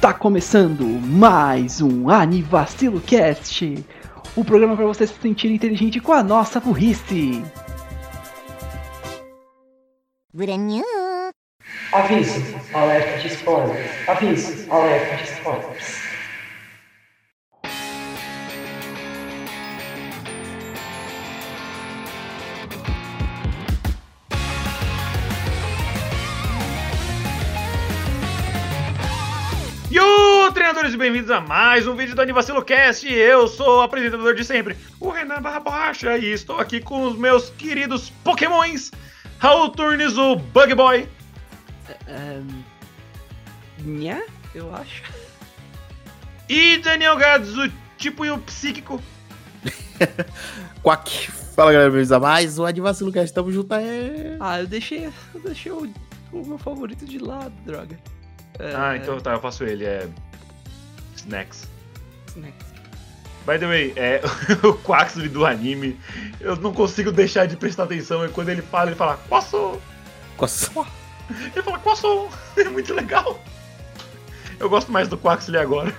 Tá começando mais um Anivacilo Cast, o programa para você se sentir inteligente com a nossa burrice. Aviso, alerta de spoilers. Aviso, alerta de spoilers. E bem-vindos a mais um vídeo do Anivacilo Cast. Eu sou o apresentador de sempre, o Renan Barra Borracha, e estou aqui com os meus queridos Pokémons, Raul Turnes, o Bug Boy, Um, nha, eu acho. e Daniel Gads, o tipo e o psíquico. Quack. Fala galera, bem-vindos a mais um Advacilo Cast. Tamo junto é. Ah, eu deixei, eu deixei o, o meu favorito de lado, droga. É, Ah, então tá, eu faço ele, é. Snacks. Snacks. By the way, é, o Quaxley do anime, eu não consigo deixar de prestar atenção, e quando ele fala, ele fala, Quassou! Coça. Ele fala, Quassou! É muito legal. Eu gosto mais do Quaxley agora.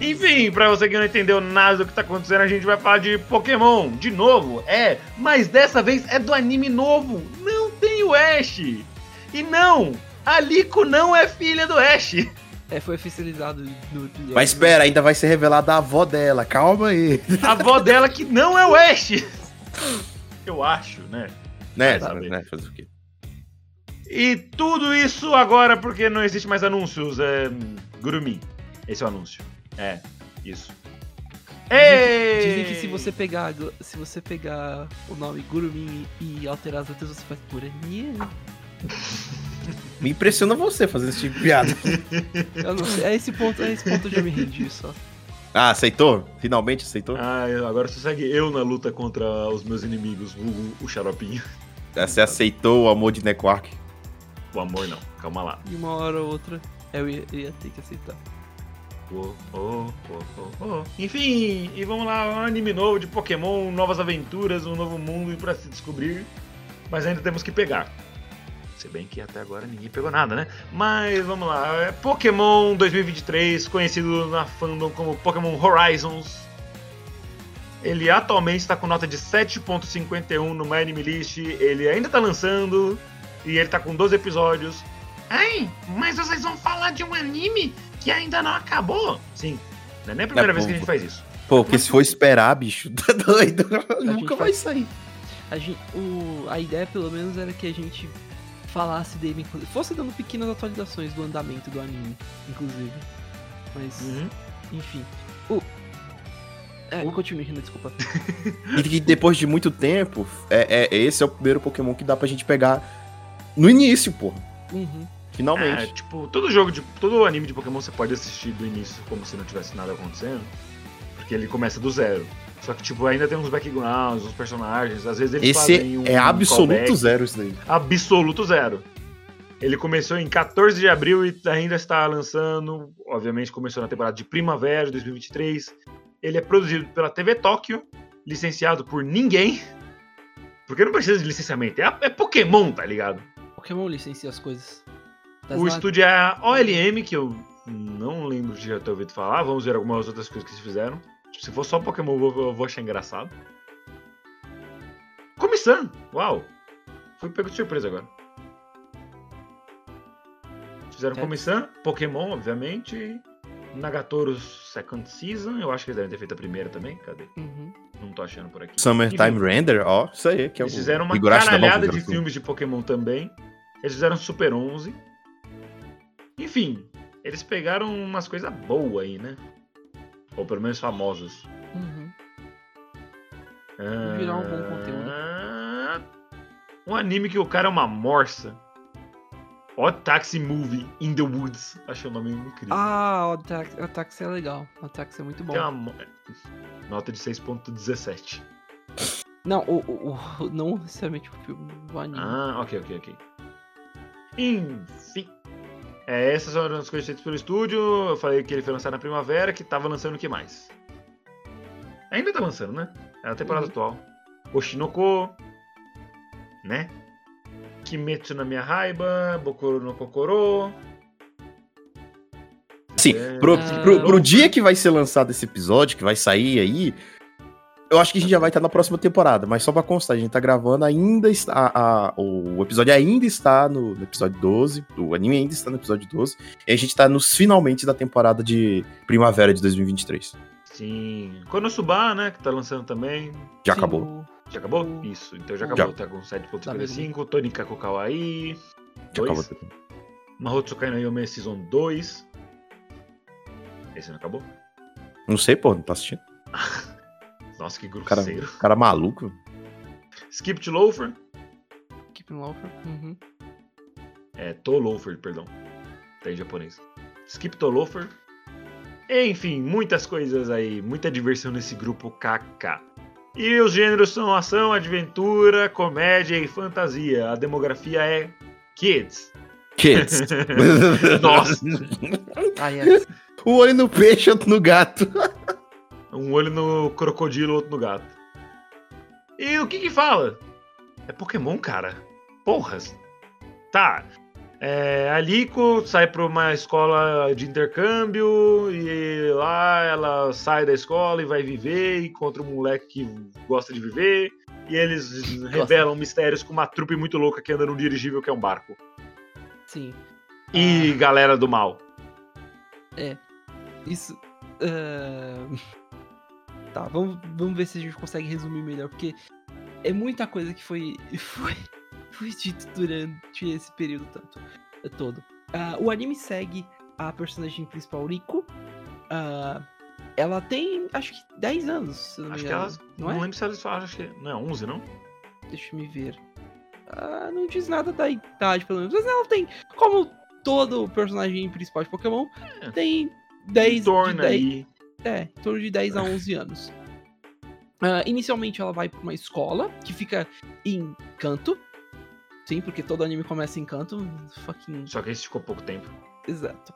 Enfim, pra você que não entendeu nada do que tá acontecendo, a gente vai falar de Pokémon de novo. É, mas dessa vez é do anime novo. Não tem o Ash. E não, a Liko não é filha do Ash. É, foi oficializado no. Mas espera, ainda vai ser revelada a avó dela. Calma aí. A avó dela que não é o Ash. Eu acho, né? Né, Vai saber. né? Fazer o quê? E tudo isso agora porque não existe mais anúncios. É. Gurumi. Esse é o anúncio. É, isso. Ei! Dizem que se você pegar, se você pegar o nome Gurumin e alterar as letras, você faz por. Me impressiona você fazer esse tipo de piada. Eu não sei, é esse ponto, é esse ponto eu já me rendi só. ah, aceitou? Finalmente aceitou? Ah, agora só segue eu na luta contra os meus inimigos, o, o xaropinho. Você aceitou o amor de Nequark? O amor não, calma lá. E uma hora ou outra eu ia, eu ia ter que aceitar. Oh, oh, oh, oh, oh. Enfim, e vamos lá, um anime novo de Pokémon, novas aventuras, um novo mundo pra se descobrir. Mas ainda temos que pegar. Se bem que até agora ninguém pegou nada, né? Mas vamos lá, é Pokémon 2023, conhecido na fandom como Pokémon Horizons. Ele atualmente está com nota de 7.51 no My Anime List, ele ainda tá lançando e ele tá com 12 episódios. Ai, mas vocês vão falar de um anime que ainda não acabou? Sim, não é nem a primeira É, vez pô, que a gente faz isso. Pô, porque se for esperar, bicho, tá doido. Nunca vai faz- sair. A, gente, o, a ideia, pelo menos, era que a gente falasse dele, fosse dando pequenas atualizações do andamento do anime, inclusive. Mas, Uhum. enfim. O. É, continue, Renan, desculpa. E que depois de muito tempo, é, é- esse é o primeiro Pokémon que dá pra gente pegar no início, porra. Uhum. É, Finalmente. tipo, todo jogo de. todo anime de Pokémon você pode assistir do início como se não tivesse nada acontecendo. Porque ele começa do zero. Só que, tipo, ainda tem uns backgrounds, uns personagens. Às vezes eles fazem Esse um é absoluto callback. zero isso daí. absoluto zero. Ele começou em 14 de abril e ainda está lançando. Obviamente, começou na temporada de primavera de 2023. Ele é produzido pela TV Tóquio, licenciado por ninguém. Porque não precisa de licenciamento. É, é Pokémon, tá ligado? Pokémon licencia as coisas. Das o na- estúdio é a OLM, que eu não lembro de já ter ouvido falar. Vamos ver algumas outras coisas que eles fizeram. Se for só Pokémon, eu vou, eu vou achar engraçado. Comissão! Uau! Fui pego de surpresa agora. Fizeram É. Comissão, Pokémon, obviamente. Nagatoro Second Season. Eu acho que eles devem ter feito a primeira também. Cadê? Uhum. Não tô achando por aqui. Summertime. Render, ó, isso aí, que é o Eles fizeram uma Higurashi da caralhada de Higurashi. filmes de Pokémon também. Eles fizeram Super 11. Enfim, eles pegaram umas coisas boas aí, né? Ou pelo menos famosas. Uhum. Ah, Virar um bom conteúdo. Um anime que o cara é uma morsa. Odd Taxi Movie in the Woods. Achei o nome incrível. Ah, o Atax, o Atax é legal. O Atax é muito bom. Tem uma nota de 6.17. Não, o, o, o- não necessariamente o filme, o anime. Ah, ok, ok, ok. Enfim. É, essas são as coisas feitas pelo estúdio. Eu falei que ele foi lançado na primavera, que tava lançando o que mais? Ainda tá lançando, né? É a temporada Uhum. atual. Oshinoko, né? Kimetsu na minha raiba, Bokoro no Kokoro. Sim, É, pro, Ah. pro, pro dia que vai ser lançado esse episódio, que vai sair aí, eu acho que a gente já vai estar na próxima temporada, mas só pra constar, a gente tá gravando, ainda está. a- a- o episódio ainda está no, no episódio 12, o anime ainda está no episódio 12, e a gente tá nos finalmente da temporada de primavera de 2023. Sim. Konosuba, né? Que tá lançando também. Já Sim, acabou. Já acabou? Isso, então já acabou. Já. Tá com Tá 7.55. Tonika Kawaii. Já Dois. acabou. Mahotsukai no Yome Season 2. Esse não acabou? Não sei, pô, não tá assistindo. Nossa, que Cara, grosseiro. cara maluco. Skip to Loafer. Keep Laufer. Uhum. É, To Loafer, perdão. Tá em japonês. Skip to Loafer. Enfim, muitas coisas aí. Muita diversão nesse grupo KK. E os gêneros são ação, aventura, comédia e fantasia. A demografia é Kids. Kids. Nossa. Ah, yes. o olho no peixe, outro no gato. Um olho no crocodilo, outro no gato. E o que que fala? É Pokémon, cara. Porras. Tá. É, a Lico sai pra uma escola de intercâmbio e lá ela sai da escola e vai viver encontra um moleque que gosta de viver. E eles revelam mistérios com uma trupe muito louca que anda num dirigível que é um barco. Sim. E galera do mal. Isso. ah, Tá, vamos, vamos ver se a gente consegue resumir melhor, porque é muita coisa que foi, foi, foi dito durante esse período tanto, todo. Ah, o anime segue a personagem principal, Rico. Ah, ela tem, acho que 10 anos, não Acho que elas. não Não, é? lembro se falam. Acho que. Não é 11, não? Deixa me ver. Ah, não diz nada da idade, pelo menos. Mas ela tem, como todo personagem principal de Pokémon, É. tem 10 em torno de 10, aí. É, em torno de 10 a 11 anos. Ah, inicialmente ela vai pra uma escola que fica em Canto. Sim, porque todo anime começa em Canto. Fucking. Só que esse ficou pouco tempo. Exato.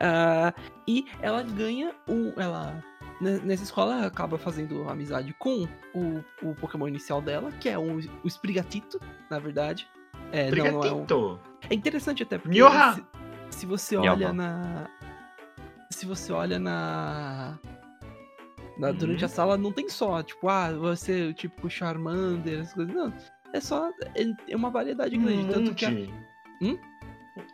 Ah, e ela ganha um. Ela. ne- Nessa escola ela acaba fazendo amizade com o, o Pokémon inicial dela, que é um, o Sprigatito, na verdade. É, não, não é um, é interessante até porque se, se você olha na se você olha na, na- Uhum. durante a sala não tem só tipo ah você tipo Charmander as coisas não é só é, é uma variedade grande Um tanto que a- monte. Hum?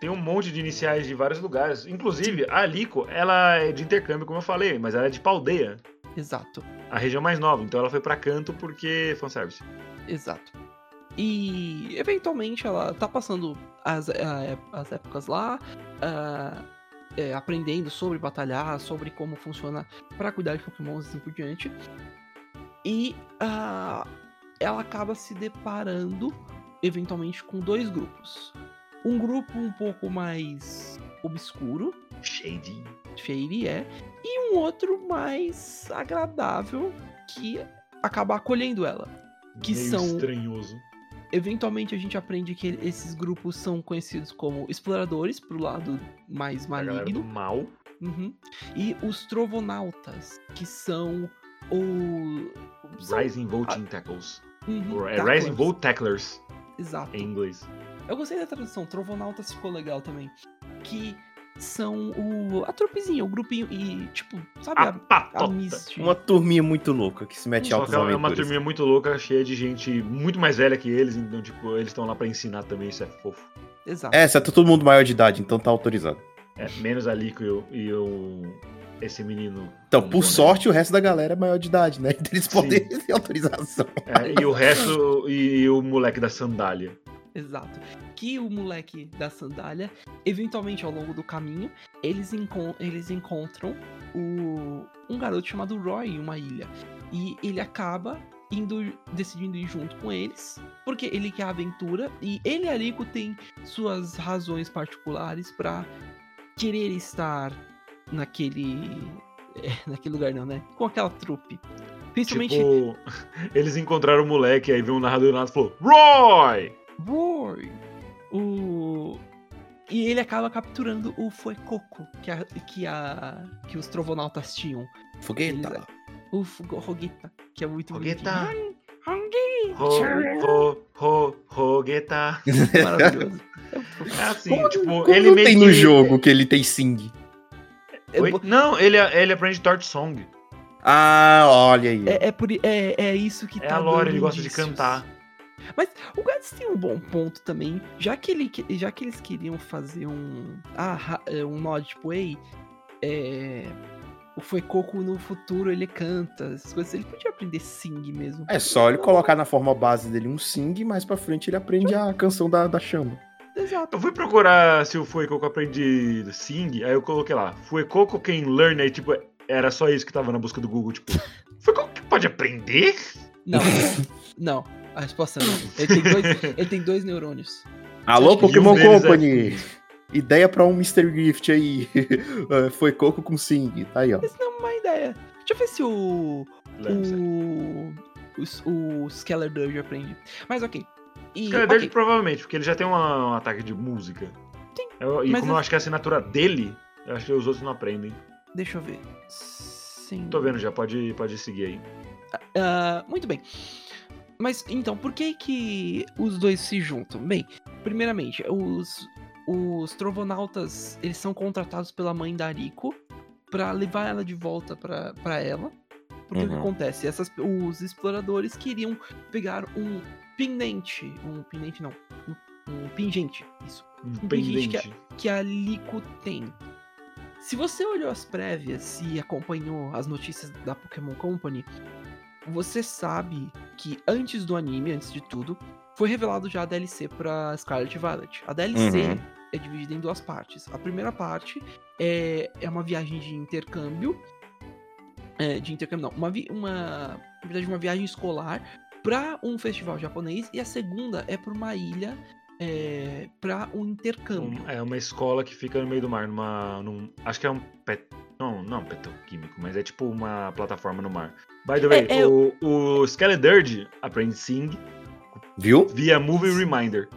Tem um monte de iniciais de vários lugares. Inclusive, a Alico, ela é de intercâmbio, como eu falei, mas ela é de Paldeia, exato a região mais nova. Então ela foi pra canto porque fanservice. exato e eventualmente ela tá passando as, as épocas lá ah, é, aprendendo sobre batalhar, sobre como funciona pra cuidar de pokémons e assim por diante. E ah, ela acaba se deparando eventualmente com dois grupos. Um grupo um pouco mais obscuro, Shady. shady é, e um outro mais agradável que acaba acolhendo ela. Que Meio são- estranhoso. Eventualmente a gente aprende que esses grupos são conhecidos como exploradores, pro lado mais maligno. mal. Uhum. E os trovonautas, que são o. são- Rising Volting Tackles. Uhum, É. Rising Volt Tacklers, Exato. em inglês. Eu gostei da tradução, trovonautas ficou legal também. Que são o. a trupezinha, o grupinho. E, tipo, sabe A a, a patota. Misty? Uma turminha muito louca que se mete Só altas é uma turminha muito louca, cheia de gente muito mais velha que eles. Então, tipo, eles estão lá pra ensinar também, isso é fofo. Exato. É, tá todo mundo maior de idade, então tá autorizado. É, menos a Lico e, o, e o- esse menino. Então, por sorte, o resto da galera é maior de idade, né? Então eles Sim. podem ter autorização. É, e o resto, e o moleque da sandália. Exato. Que o moleque da sandália, eventualmente ao longo do caminho, eles, encon- eles encontram o- um garoto chamado Roy em uma ilha. E ele acaba indo, decidindo ir junto com eles, porque ele quer aventura e ele e a Rico tem suas razões particulares pra querer estar naquele. é, naquele lugar, não, né? Com aquela trupe. Principalmente Tipo, eles encontraram o moleque, aí veio um narrador e falou: Roy! Roy! O. E ele acaba capturando o Fuecoco que, a, que, a, que os trovonautas tinham. Fogueta. O Fugo- Rogueta, que é muito Rogueta. rogueta. Maravilhoso. É. É assim, Como, tipo, como ele meio tem que... no jogo que ele tem sing? Eu Oi? Não, ele, ele aprende Torch Song. Ah, olha aí. É, é, por, é, é isso que É tá a Lore, ele gosta de cantar. Mas o Gads tem um bom ponto também, já que, ele, já que eles queriam fazer um. Ah, é, um mod tipo, ei, é. O Fuecoco no futuro ele canta, essas coisas. Ele podia aprender sing mesmo. É só ele colocar na forma base dele um sing, e mais pra frente ele aprende a canção da, da chama. Exato. Eu fui procurar se o Fuecoco aprende Sing, aí eu coloquei lá, Fuecoco can learn, aí tipo, era só isso que tava na busca do Google, tipo, Fuecoco que pode aprender? Não, não. A resposta é não. Ele tem dois, ele tem dois neurônios. Alô, Pokémon é- Company! Ideia pra um Mr. Gift aí. É, Foi coco com sing. Tá aí, ó. Essa não é uma ideia. Deixa eu ver se o. O. O, o Skeller Dirge aprende. Mas ok. E, Cara, ok, dele provavelmente, porque ele já tem uma- um ataque de música. Sim, Eu- e mas como eu- eu acho que é a assinatura dele, eu acho que os outros não aprendem. Deixa eu ver. Sim. Tô vendo já, pode, pode seguir aí. Ah, muito bem. Mas então, por que que os dois se juntam? Bem, primeiramente, os, os trovonautas, eles são contratados pela mãe da Ariko pra levar ela de volta pra ela. Porque o que Uhum. acontece? Essas, os exploradores queriam pegar um pendente, um pendente não, um, um pingente, isso, Um pingente que pendente. que a Lico tem. Se você olhou as prévias e acompanhou as notícias da Pokémon Company, você sabe que antes do anime, antes de tudo, foi revelado já a DLC pra Scarlet Violet. A DLC Uhum. é dividida em duas partes. A primeira parte é, é uma viagem de intercâmbio. é, de intercâmbio, não. Uma, vi- uma, na verdade, uma viagem escolar pra um festival japonês. E a segunda é pra uma ilha é, pra um intercâmbio. É uma escola que fica no meio do mar, numa. Num, acho que é um pet. Não, não petroquímico, mas é tipo uma plataforma no mar. By the way, É, é- o, o Skeledirge aprende Sing Viu? via Movie Reminder.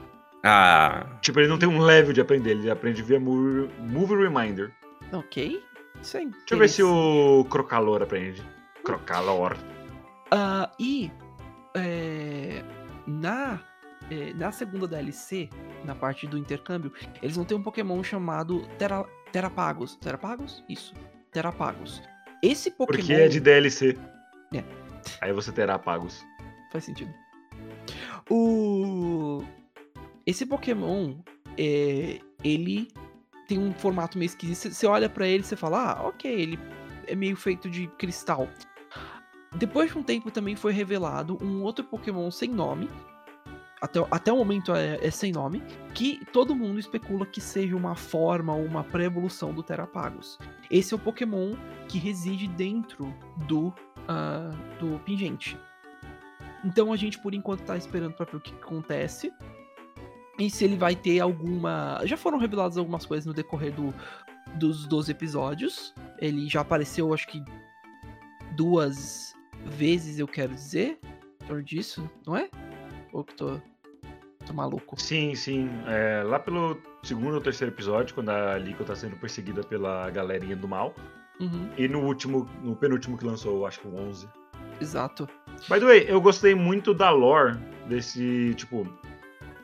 Ah. Tipo, ele não tem um level de aprender, ele aprende via Movie, movie Reminder. Ok. Isso aí. Deixa eu ver se o Crocalor aprende. Crocalor. Ah, e é, na, é, na segunda DLC, na parte do intercâmbio, eles vão ter um Pokémon chamado Tera, Terapagos. Terapagos? Isso. Terapagos. Esse Pokémon. Porque é de DLC. É. Aí você terá pagos. Faz sentido. O. Esse Pokémon, é, ele tem um formato meio esquisito. Você- olha pra ele e você fala, ah, ok, ele é meio feito de cristal. Depois de um tempo também foi revelado um outro Pokémon sem nome. Até, até o momento é, é sem nome. Que todo mundo especula que seja uma forma ou uma pré-evolução do Terapagos. Esse é o Pokémon que reside dentro do, ah, do Pingente. Então a gente, por enquanto, tá esperando pra ver o que acontece. E se ele vai ter alguma. Já foram reveladas algumas coisas no decorrer do, dos 12 episódios. Ele já apareceu, acho que. duas vezes, eu quero dizer. Em torno disso, não é? Ou que tô. Tô maluco? Sim, sim. É, lá pelo segundo ou terceiro episódio, quando a Lico tá sendo perseguida pela galerinha do mal. Uhum, E no último, no penúltimo que lançou, acho que o 11. exato. By the way, eu gostei muito da lore desse, tipo...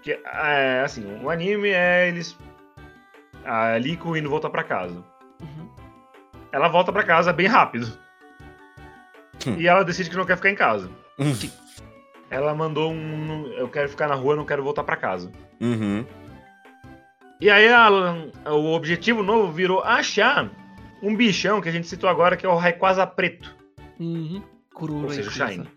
Que, é, assim, o anime é eles... A Lico indo voltar pra casa. Uhum. Ela volta pra casa bem rápido. Hum. E ela decide que não quer ficar em casa. Hum. Ela mandou um... Eu quero ficar na rua, não quero voltar pra casa. Uhum. E aí a- o objetivo novo virou achar um bichão que a gente citou agora, que é o Rayquaza preto. Uhum. Ou seja, o. Shine.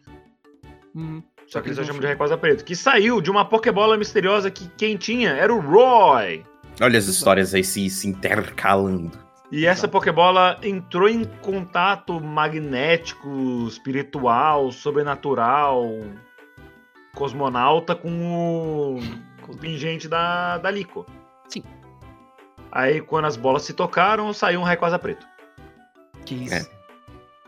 Uhum. Só que eles vão chamam de Rayquaza preto. Que saiu de uma Pokébola misteriosa que quem tinha era o Roy. Olha as histórias aí se, se intercalando. E essa. Pokébola entrou em contato magnético, espiritual, sobrenatural, cosmonauta com o, o pingente da, da Lico. Sim. Aí quando as bolas se tocaram, saiu um Rayquaza preto. Que isso? É.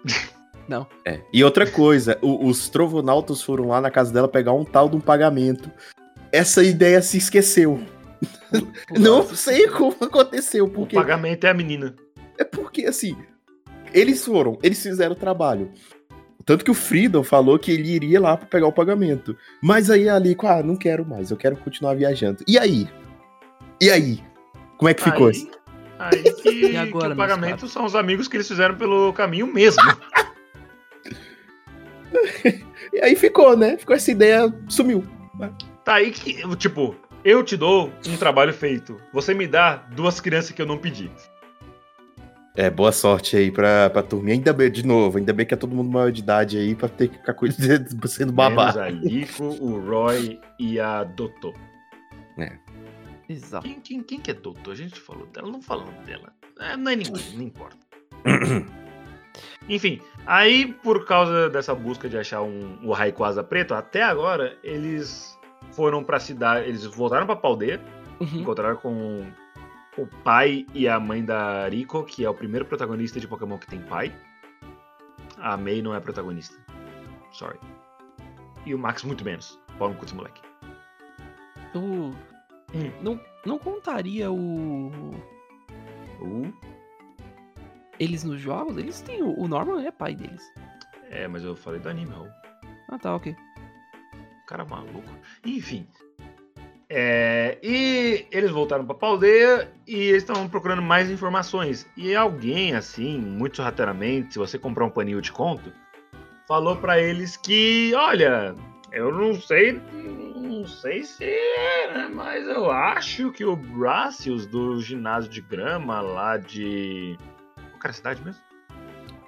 Não. É. E outra coisa, o- os trovonautas foram lá na casa dela pegar um tal de um pagamento. Essa ideia se esqueceu. Não sei como aconteceu, O porque pagamento é a menina. é porque assim, eles foram, eles fizeram o trabalho. Tanto que o Freedom falou que ele iria lá pra pegar o pagamento. Mas aí a Lico, ah, não quero mais, eu quero continuar viajando. E aí? E aí? Como é que ficou Aí, isso? Aí que, E agora, que o pagamento são os amigos que eles fizeram pelo caminho mesmo. E aí ficou, né? Ficou essa ideia, sumiu. Tá aí que, tipo, eu te dou um trabalho feito. Você me dá duas crianças que eu não pedi. É, boa sorte aí pra, pra turminha. Ainda bem, de novo, ainda bem que é todo mundo maior de idade aí pra ter que ficar cuidando, sendo Menos babá. a Lico, o Roy e a Dotô. Exato. Quem, quem, quem que é Dotô? A gente falou dela, não falamos dela. É, não é ninguém, não importa. Enfim, aí por causa dessa busca de achar um, o Rayquaza preto, até agora eles foram pra cidade, eles voltaram pra Paldeia, Uhum. encontraram com o pai e a mãe da Rico, que é o primeiro protagonista de Pokémon que tem pai. A May não é protagonista. Sorry. E o Max muito menos. Pau no cu desse moleque. Eu Hum. não, não contaria o. Uh, Eles nos jogos? Eles têm. O, o Norman é pai deles. é, mas eu falei do anime, Raul. Ah, tá, ok. Cara maluco. Enfim. É, e eles voltaram pra aldeia e eles estavam procurando mais informações. E alguém, assim, muito sorrateiramente, se você comprar um paninho de conto, falou pra eles que, olha, eu não sei, não sei se é, né, mas eu acho que o Bracius do ginásio de grama lá de. Qual era a cidade mesmo?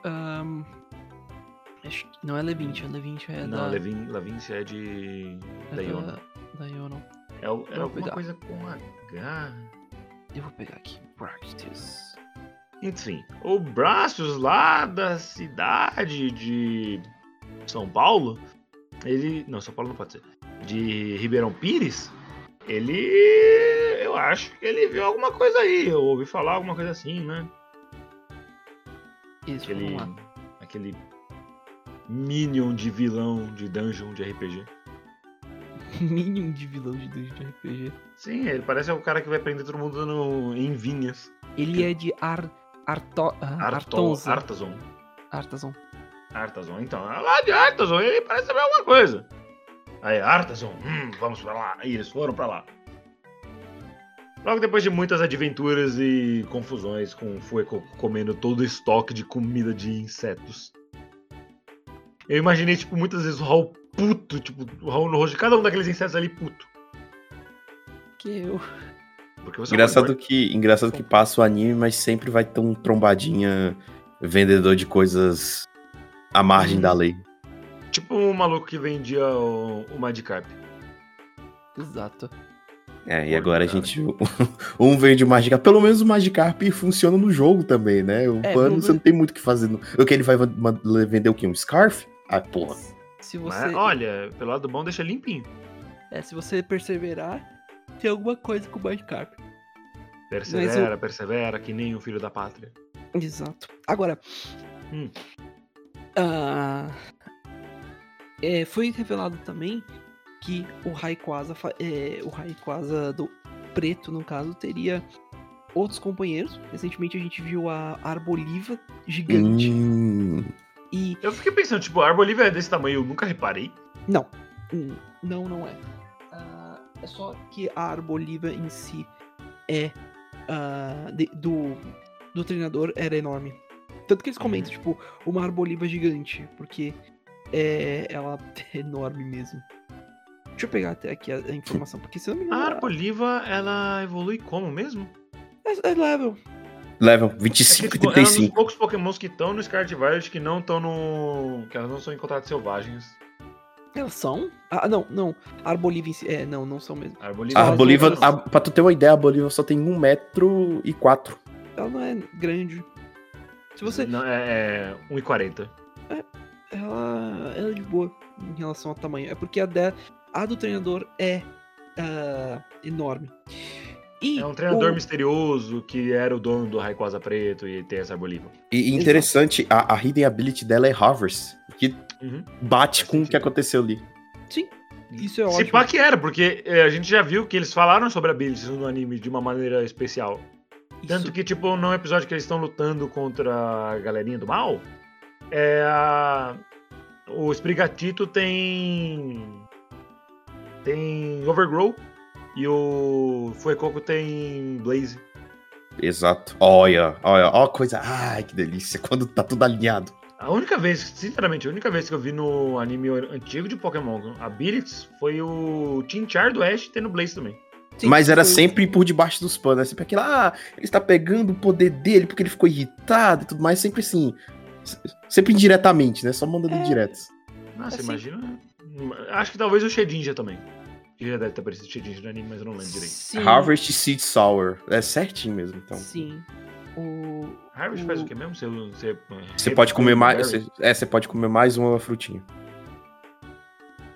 Ahn, acho que não é Levinte, a Levinte é não, da. Levin, Levíncia é de. é da Iona. Da Iono. É, Eu é alguma pegar. coisa com H. Eu vou pegar aqui. Practice. Enfim, o Bracios lá da cidade de São Paulo, ele. Não, São Paulo não pode ser. De Ribeirão Pires, ele. Eu acho que ele viu alguma coisa aí. Eu ouvi falar alguma coisa assim, né? Isso, Aquele. Aquele. Minion de vilão de dungeon de RPG. Mínimo de vilão de dungeon de RPG. Sim, ele parece o cara que vai prender todo mundo no, em vinhas. Ele é de Ar. Arto, ah, Artonza. Artazon. Artazon. Artazon, então, é lá de Artazon, ele parece saber alguma coisa. Aí, Artazon, hum, vamos pra lá. Aí eles foram pra lá. Logo depois de muitas adventuras e confusões com o Fueco comendo todo o estoque de comida de insetos. Eu imaginei, tipo, muitas vezes o Raul puto, tipo, o Raul no rosto de cada um daqueles insetos ali puto. Que eu. Porque você Engraçado que, engraçado que passa o anime, mas sempre vai ter um trombadinha vendedor de coisas à margem Hum. da lei. pode. Tipo um maluco que vendia o, o Magikarp. Exato. É, e Pô, agora a gente. Um vende o Magikarp. Pelo menos o Magikarp funciona no jogo também, né? O É, pano você não tem muito o que fazer. no- O que ele vai vender o quê? Um Scarf? Ah, porra. Se Mas, você. olha, pelo lado bom, deixa limpinho. É, se você perseverar, tem alguma coisa com o Magikarp. Persevera, persevera, que nem o filho da pátria. Exato. Agora. Hum. ah, é, foi revelado também que o Rayquaza, fa- é, o Rayquaza do preto, no caso, teria outros companheiros. Recentemente a gente viu a Arboliva gigante. Hum, E. Eu fiquei pensando, tipo, a Arbolívia é desse tamanho, eu nunca reparei. Não. Hum, Não, não é. Ah, é só que a Arboliva em si é. ah, de- do, do treinador era enorme. Tanto que eles comentam, tipo, uma Arboliva gigante. Porque é, ela é enorme mesmo. Deixa eu pegar até aqui a, a informação, porque se eu não me A engano. Arboliva, ela evolui como mesmo? É, é level. Level É que, 25 e tipo, ela é um dos 35. poucos pokémons que estão no Scarlet Violet que não estão no... que elas não são encontradas selvagens. Elas são? Ah, não, não. A Arboliva em si. É, não, não são mesmo. A Arboliva... Arboliva, a, pra tu ter uma ideia, a Arboliva só tem 1 metro e 4. Ela não é grande. Se você. Não, é, é 1,40. ela, ela é de boa em relação ao tamanho. É porque a, de, a do treinador é ah, enorme. E É um treinador o- misterioso que era o dono do Rayquaza Preto e tem essa Arboliva. E interessante, a, a Hidden Ability dela é Harvest, que Uhum. bate Faz com o que aconteceu ali. Sim, isso é Se ótimo. pá que era, porque é, a gente já viu que eles falaram sobre abilities no anime de uma maneira especial. Tanto Isso- que, tipo, no episódio que eles estão lutando contra a galerinha do mal, é a... o Sprigatito tem. tem Overgrow e o Fuecoco tem Blaze. Exato. Olha, olha, ó, coisa. Ai, que delícia. Quando tá tudo alinhado. A única vez, sinceramente, a única vez que eu vi no anime antigo de Pokémon Abilities foi o Tinchar do Ash tendo Blaze também. Sim, Mas era foi- sempre por debaixo dos panos. Né? Sempre aquilo, ah, ele está pegando o poder dele porque ele ficou irritado e tudo mais. Sempre assim. Sempre indiretamente, né? Só mandando É. diretos. Nossa, Assim- imagina. Acho que talvez o Shedinja também. Que já deve ter aparecido Shedinja no anime, mas eu não lembro direito. Sim, Harvest Seed Sour. É certinho mesmo, então. Sim. O... Harvest faz o que mesmo? Você, você, Você pode comer mais. Você- é, você pode comer mais uma frutinha.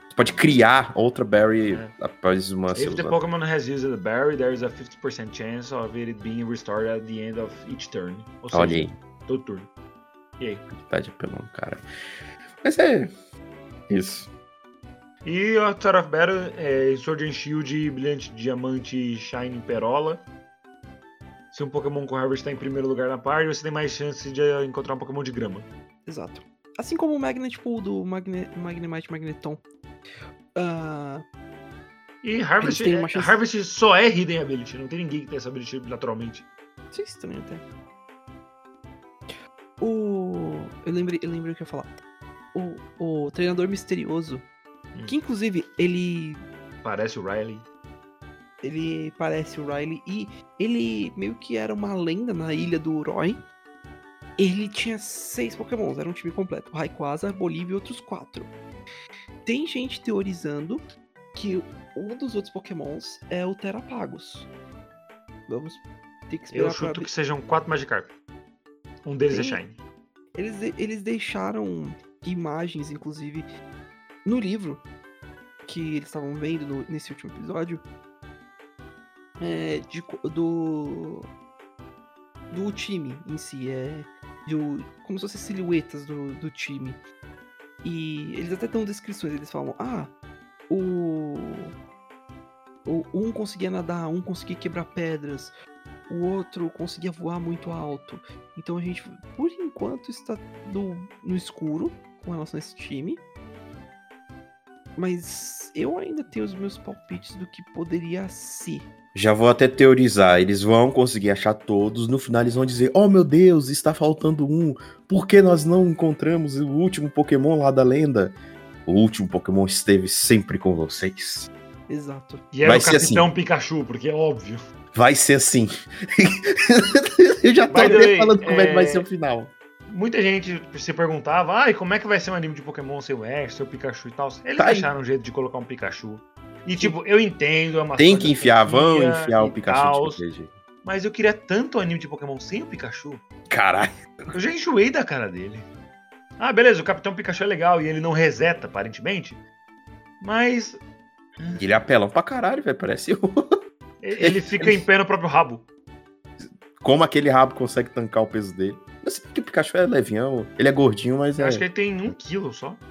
Você pode criar outra berry É. após uma If the célula. Pokémon has used a berry, there is a 50% chance of it being restored at the end of each turn. Ou seja, Olha aí, todo turno. E aí? tá de pelão, cara. Mas é. Isso. E o Star of Battle é Sword and Shield, Brilhante Diamante, Shining Perola. Se um Pokémon com Harvest está em primeiro lugar na parte, você tem mais chance de encontrar um Pokémon de grama. Exato. Assim como o Magnet Pool do Magne... Magnemite Magneton. Ah, E Harvest, é- chance- Harvest só é Hidden Ability, não tem ninguém que tem essa ability naturalmente. isso é estranho até. O. Eu lembrei, eu lembrei o que eu ia falar. O, o treinador misterioso. Hum. Que inclusive ele. Parece o Riley. Ele parece o Riley e ele meio que era uma lenda na ilha do Roy. Ele tinha seis pokémons, era um time completo. Rayquaza, Bolívia e outros quatro. Tem gente teorizando que um dos outros pokémons é o Terapagos. Vamos ter que esperar Eu pra chuto ver. que sejam quatro Magikarp. Um deles é Tem- Shine. Eles, eles deixaram imagens, inclusive, no livro que eles estavam vendo no- nesse último episódio. é, de do. Do time em si. É. do- como se fossem silhuetas do, do time. E eles até dão descrições, eles falam, ah, o. o um conseguia nadar, um conseguia quebrar pedras, o outro conseguia voar muito alto. Então a gente, por enquanto, está no, no escuro com relação a esse time. Mas eu ainda tenho os meus palpites do que poderia ser. Já vou até teorizar. Eles vão conseguir achar todos. No final, eles vão dizer: Oh meu Deus, está faltando um. Por que nós não encontramos o último Pokémon lá da lenda? O último Pokémon esteve sempre com vocês. Exato. E é Vai o ser Capitão Pikachu, porque é óbvio. Vai ser assim. Eu já tô falando como é que vai é- ser o final. Muita gente se perguntava, ai, como é que vai ser um anime de Pokémon sem o Ash, sem o Pikachu e tal. Eles Tá acharam um jeito de colocar um Pikachu. E, tipo, eu entendo, é uma Tem que enfiar, vão enfiar o Pikachu tals, de. Mas eu queria tanto anime de Pokémon sem o Pikachu. Caralho. Eu já enjoei da cara dele. Ah, beleza, o Capitão Pikachu é legal e ele não reseta, aparentemente. Mas Ele é apelão pra caralho, velho. Parece ele fica em pé no próprio rabo. como aquele rabo consegue tancar o peso dele. Não sei que o Pikachu é levião. Ele é gordinho, mas Eu é. acho que ele tem um quilo só.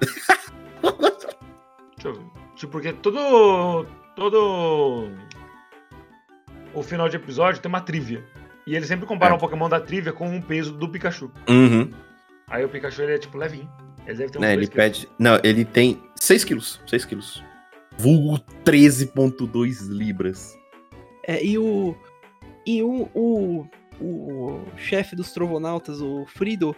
Deixa eu ver. Tipo, porque todo. Todo. O final de episódio tem uma trivia. E eles sempre comparam É. o Pokémon da trivia com o peso do Pikachu. Uhum. Aí o Pikachu ele é tipo levinho. Ele deve ter uns Né, ele quilos. pede. Não, ele tem 6 quilos. 6 quilos. Vulgo 13,2 libras. É, e o. E o. O, o chefe dos Trovonautas, o Frido,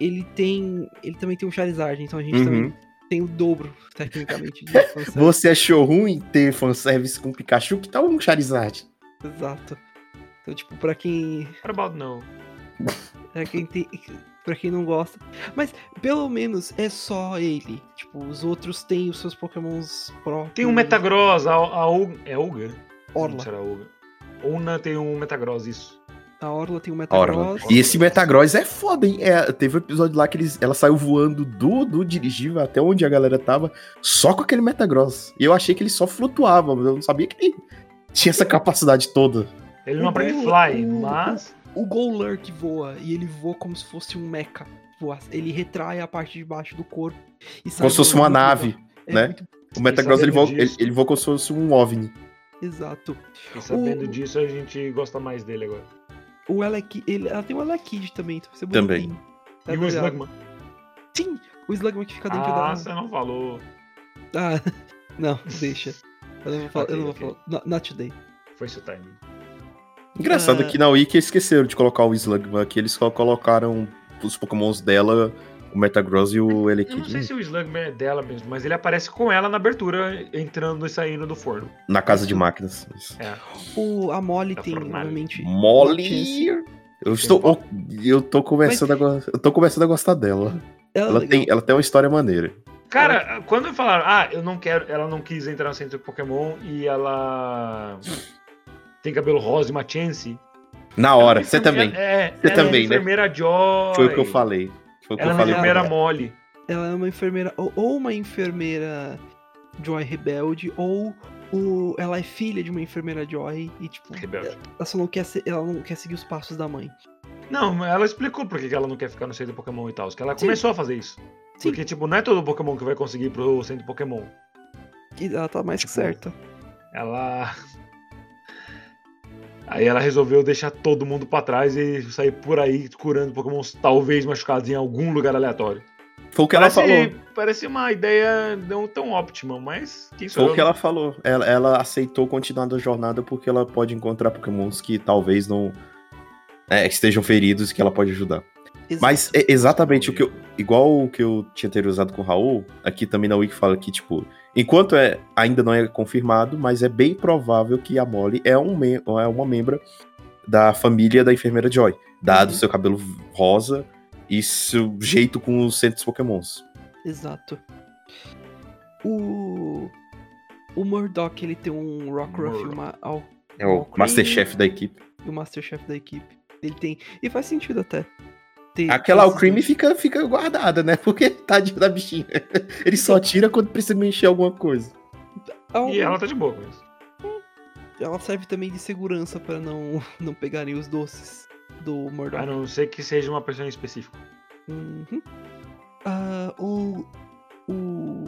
ele tem. Ele também tem um Charizard, então a gente Uhum. também tem o dobro, tecnicamente, de fanservice. Você achou ruim ter fanservice com Pikachu? Que tal um Charizard? Exato. Então, tipo, pra quem. What about no? Pra quem tem. Pra quem não gosta. Mas, pelo menos, é só ele. Tipo, os outros têm os seus pokémons próprios. Tem um Metagross, a, a Olga. É Olga? Não Orla. será Olga. Una tem um Metagross, isso. A Orla tem Orla. Metagross. E esse Metagross é foda, hein? É, teve um episódio lá que eles, ela saiu voando do, do dirigível até onde a galera tava, só com aquele Metagross. E eu achei que ele só flutuava, mas eu não sabia que ele tinha essa capacidade toda. Ele não O aprende fly, o- mas. O Golur que voa, e ele voa como se fosse um mecha. Ele retrai a parte de baixo do corpo. E sai Como se fosse uma nave, É né? muito- O Metagross ele voa, ele, ele voa como se fosse um OVNI. Exato. E sabendo O- disso, a gente gosta mais dele agora. O Elekid, ele, ela tem o Elekid também, então vai ser Também. E Tá o ligado? Slugman. Sim, o Slugman que fica dentro Ah, da... você não falou. Ah, não, deixa. Eu não vou falar, eu não vou Ok, ok. falar. Not, today. Foi seu timing. Engraçado Ah. que na Wiki esqueceram de colocar o Slugma aqui, eles só colocaram os pokémons dela, o Metagross e o Eu não sei Elekid, se o Slugman é dela mesmo, mas ele aparece com ela na abertura, entrando e saindo do forno. na casa de máquinas. É. O, a Molly Tá tem, formado. obviamente. Molly! Eu estou, eu tô começando a, go- eu tô começando a gostar dela. Ela, é Ela legal. tem, ela tem uma história maneira. Cara, quando falaram, ah, eu não quero, ela não quis entrar no centro de Pokémon e ela tem cabelo rosa e uma chance. Na hora, Ela é você enferme- também. É, Você ela também, é né? enfermeira Joy. Foi o que eu falei. Foi o que Ela eu é uma falei. enfermeira ela. mole. Ela é uma enfermeira. Ou, ou uma enfermeira Joy rebelde, ou o, ela é filha de uma enfermeira Joy e, tipo, Rebelde. ela só não quer, ser- ela não quer seguir os passos da mãe. Não, ela explicou por que que ela não quer ficar no centro de Pokémon e tal. Que ela Sim. começou a fazer isso. Sim. Porque, tipo, não é todo Pokémon que vai conseguir ir pro centro de Pokémon. E ela tá mais que Tipo, certa. Ela. Aí ela resolveu deixar todo mundo pra trás e sair por aí curando Pokémons talvez machucados em algum lugar aleatório. Foi o que ela parece, falou. parece uma ideia não tão óptima, mas quem sou Foi o que ela falou. Ela, ela aceitou continuar da jornada porque ela pode encontrar pokémons que talvez não é, estejam feridos e que ela pode ajudar. Mas é exatamente o que eu. Igual o que eu tinha teorizado com o Raul, aqui também na Wiki fala que, tipo, enquanto é, ainda não é confirmado, mas é bem provável que a Molly é, um mem- é uma membra da família da enfermeira Joy, dado Uhum. seu cabelo rosa e seu jeito com os centros pokémons. Exato. O. O Murdoch, ele tem um Rockruff e uma. Al- É o Masterchef da equipe. o Masterchef da equipe. Ele tem. E faz sentido até. Ter Aquela Alcreme fica, fica guardada, né? Porque tadinho da bichinha. Ele só tira quando precisa mexer alguma coisa. Al- E ela tá de boa com isso. ela serve também de segurança pra não, não pegarem os doces do Murdoch. A não ser que seja uma pessoa em específico. Uhum. Ah, o. O.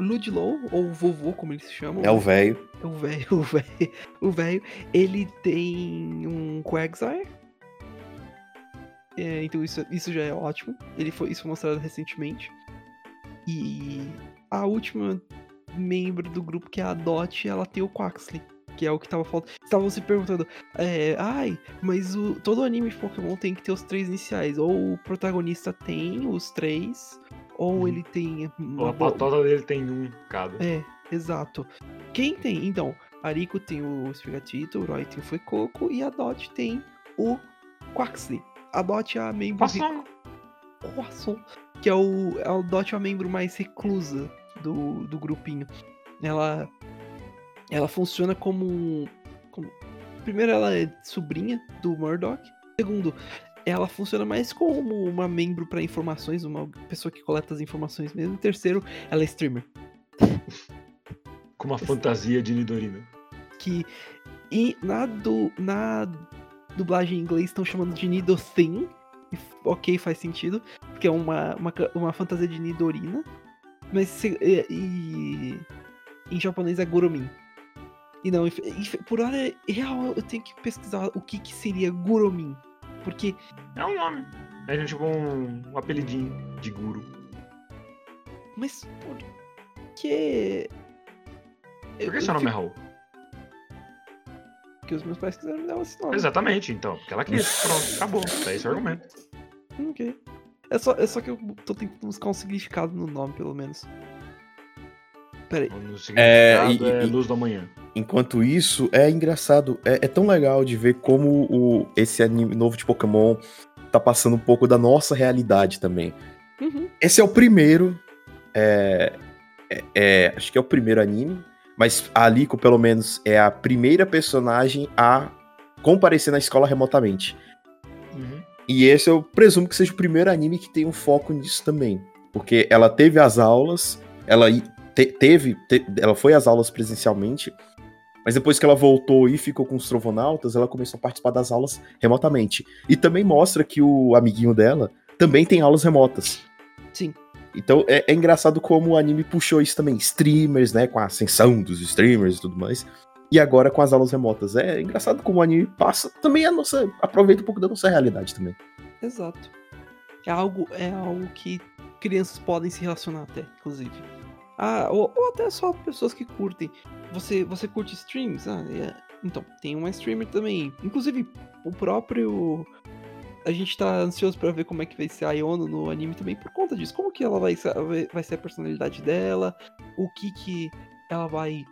Ludlow, ou vovô, como eles chamam. É o velho. O velho, o velho, o velho, ele tem um Quagsire. É, então isso, isso já é ótimo. Ele foi, isso foi mostrado recentemente. E a última membro do grupo, que é a Dot, ela tem o Quaxley. Que é o que tava faltando. Estavam se perguntando, é, ai, mas o, todo anime de Pokémon tem que ter os três iniciais. Ou o protagonista tem os três, ou Uhum. ele tem. Ou a patota dele tem um cada. é, exato. Quem tem? Então, Ariko tem o Sprigatito, o Roy tem o Fuecoco e a Dot tem o Quaxley. A Dot é a membro Passou. Poisson, que é o a Dot é a membro mais reclusa do, do grupinho. Ela ela funciona como, como primeiro ela é sobrinha do Murdoch. Segundo, ela funciona mais como uma membro para informações, uma pessoa que coleta as informações mesmo. E terceiro, ela é streamer. Com uma fantasia de Nidorina. que e na, du, na dublagem em inglês estão chamando de Nidothin. e Ok, faz sentido, porque é uma, uma, uma fantasia de Nidorina. Mas se- e, e- em japonês é Guromin. E não, por hora, é real, eu tenho que pesquisar o que, que seria Guromin. Porque É um nome. É tipo um, um apelidinho de guru. Mas por que. Por que seu nome é Raul? Porque os meus pais quiseram me dar esse nome. Exatamente, então. Porque ela quis. Pronto, acabou. Tá esse o argumento. Ok. É só, é só que eu tô tentando buscar um significado no nome, pelo menos. Peraí. No É, significado e- é, e- luz da manhã. Enquanto isso, é engraçado, é, é tão legal de ver como o, esse anime novo de Pokémon tá passando um pouco da nossa realidade também. Uhum. Esse é o primeiro. é, é- é, acho que é o primeiro anime. Mas a Alico, pelo menos, é a primeira personagem a comparecer na escola remotamente. Uhum. E esse eu presumo que seja o primeiro anime que tem um foco nisso também. Porque ela teve as aulas, ela te- teve, te- ela foi às aulas presencialmente, mas depois que ela voltou e ficou com os trovonautas, ela começou a participar das aulas remotamente. E também mostra que o amiguinho dela também tem aulas remotas. Sim. Então é, é engraçado como o anime puxou isso também. Streamers, né? Com a ascensão dos streamers e tudo mais. E agora com as aulas remotas. É engraçado como o anime passa também a nossa. aproveita um pouco da nossa realidade também. Exato. É algo, é algo que crianças podem se relacionar até, inclusive. Ah, ou, ou até só pessoas que curtem. Você, você curte streams? Ah, é- Então, tem uma streamer também. Inclusive, o próprio. A gente tá ansioso pra ver como é que vai ser a Iono no anime também por conta disso. Como que ela vai ser, vai- ser a personalidade dela, o que que ela vai.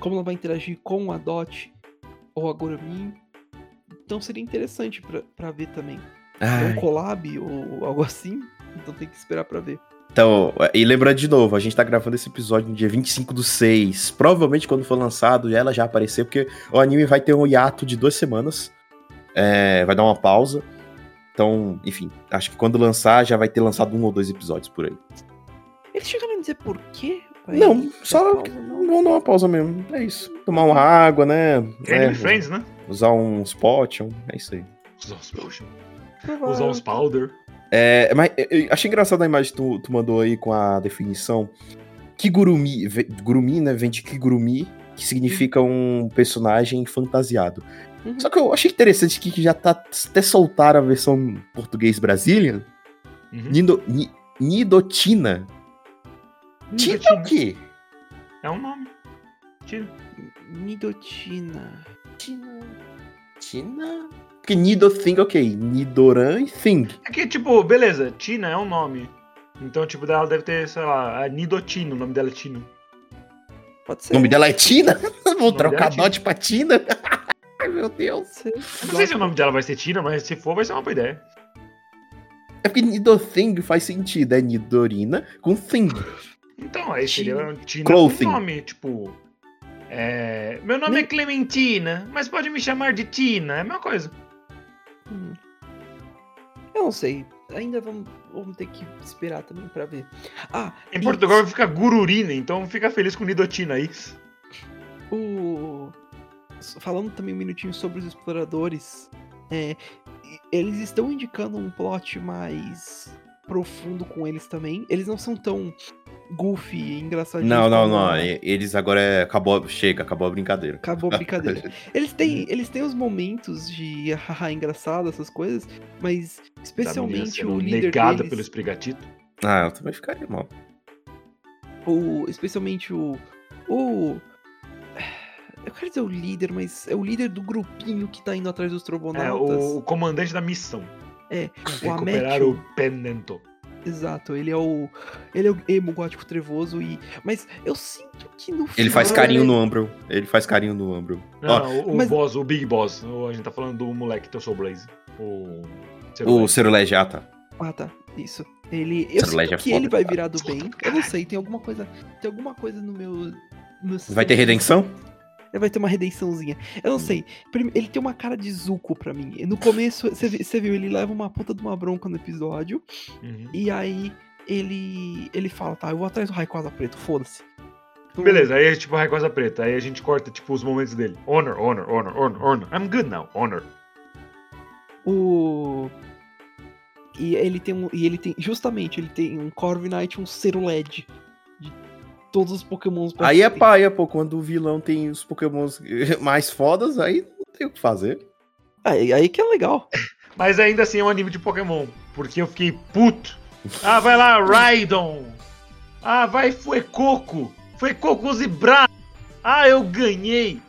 Como ela vai interagir com a Dot ou a Goromin. Então seria interessante pra, pra ver também. É Ai. um collab ou algo assim. Então tem que esperar pra ver. Então, e lembrando de novo, a gente tá gravando esse episódio no dia 25 do 6. Provavelmente quando for lançado, ela já aparecer, porque o anime vai ter um hiato de duas semanas. É, vai dar uma pausa. Então, enfim, acho que quando lançar, já vai ter lançado um ou dois episódios por aí. Eles chegaram a dizer por quê? vai Não, só pausa, não? vamos dar uma pausa mesmo. É isso. Tomar uma água, né? Anime É, Friends, né? usar uns potion, é isso aí. Usar uns potion. Usar uns powder. É, mas eu- eu achei engraçado a imagem que tu, tu mandou aí com a definição. Kigurumi, ve- Gurumi, né? Vem de Kigurumi, que significa um personagem fantasiado. Uhum. Só que eu achei interessante que que já tá até soltaram a versão português Brasília. Uhum. Nido, Ni- Nidotina. Tina é o quê? É um nome. Tina. Nidotina. Tina. Tina? Porque Nido Thing, ok. Nidoran e Thing. É que, tipo, beleza, Tina é um nome. Então, tipo, dela deve ter, sei lá, a Nidotino, o nome dela é Tino. Pode ser. O nome dela é Tina? Vou trocar é Tina. Pra Tina? Ai, meu Deus. Não sei se o nome dela vai ser Tina, mas se for, vai ser uma boa ideia. É porque Nidothing faz sentido. É Nidorina com Thing. Então, aí seria Tina Clothing. com nome, tipo. É... Meu nome é Clementina, mas pode me chamar de Tina, é a mesma coisa. Hum. Eu não sei. Ainda vamos, vamos ter que esperar também pra ver. Ah, Em Portugal vai ficar Gururina, então fica feliz com Nidotina aí. o... Falando também um minutinho sobre os exploradores. é, eles estão indicando um plot mais profundo com eles também. Eles não são tão goofy e engraçadinhos. Não, não, não. e- Eles agora é. Acabou. Chega, acabou a brincadeira. Acabou a brincadeira. Eles têm, eles têm os momentos de haha engraçado, essas coisas, mas especialmente o líder negada deles, pelo esprigatito. Ah, eu também ficaria mal. o, especialmente o, o eu quero dizer o líder, mas é o líder do grupinho que tá indo atrás dos É, trovonautas. o, o comandante da missão. É, o Recuperar o Pendento. Exato, ele é o ele é o emo gótico trevoso e mas eu sinto que no Ele faz carinho ele- no Umbro. Ele faz carinho no Umbro. Não, o, o mas- boss, o Big Boss. O- a gente tá falando do moleque que é o Soul Blaze. O. o Cerulege. Cerulege, ah, tá. Ah, tá. Isso. Ele. Eu sinto é que foda, ele vai virar do bem. Eu não sei, tem alguma coisa. Tem alguma coisa no meu. no Vai ter redenção? Ele vai ter uma redençãozinha. Eu não sei. Prime- Ele tem uma cara de Zuko pra mim. No começo, você vi- você viu, ele leva uma puta de uma bronca no episódio. Uhum. E aí ele. ele fala, tá, eu vou atrás do Rayquaza preto, foda-se. Beleza, aí é tipo Rayquaza preta. Aí a gente corta, tipo, os momentos dele. Honor, honor, honor, honor, honor. I'm good now. Honor. O. E ele tem um. E ele tem. Justamente, ele tem um Corviknight e um Cerulege. De todos os pokémons pra Aí é paia, pô. Quando o vilão tem os pokémons mais fodas, aí não tem o que fazer. Aí, aí que é legal. Mas ainda assim é um anime de Pokémon. Porque eu fiquei puto. Ah, vai lá, Raidon. Ah, vai Fuecoco. Fuecoco use bra. Ah, eu ganhei.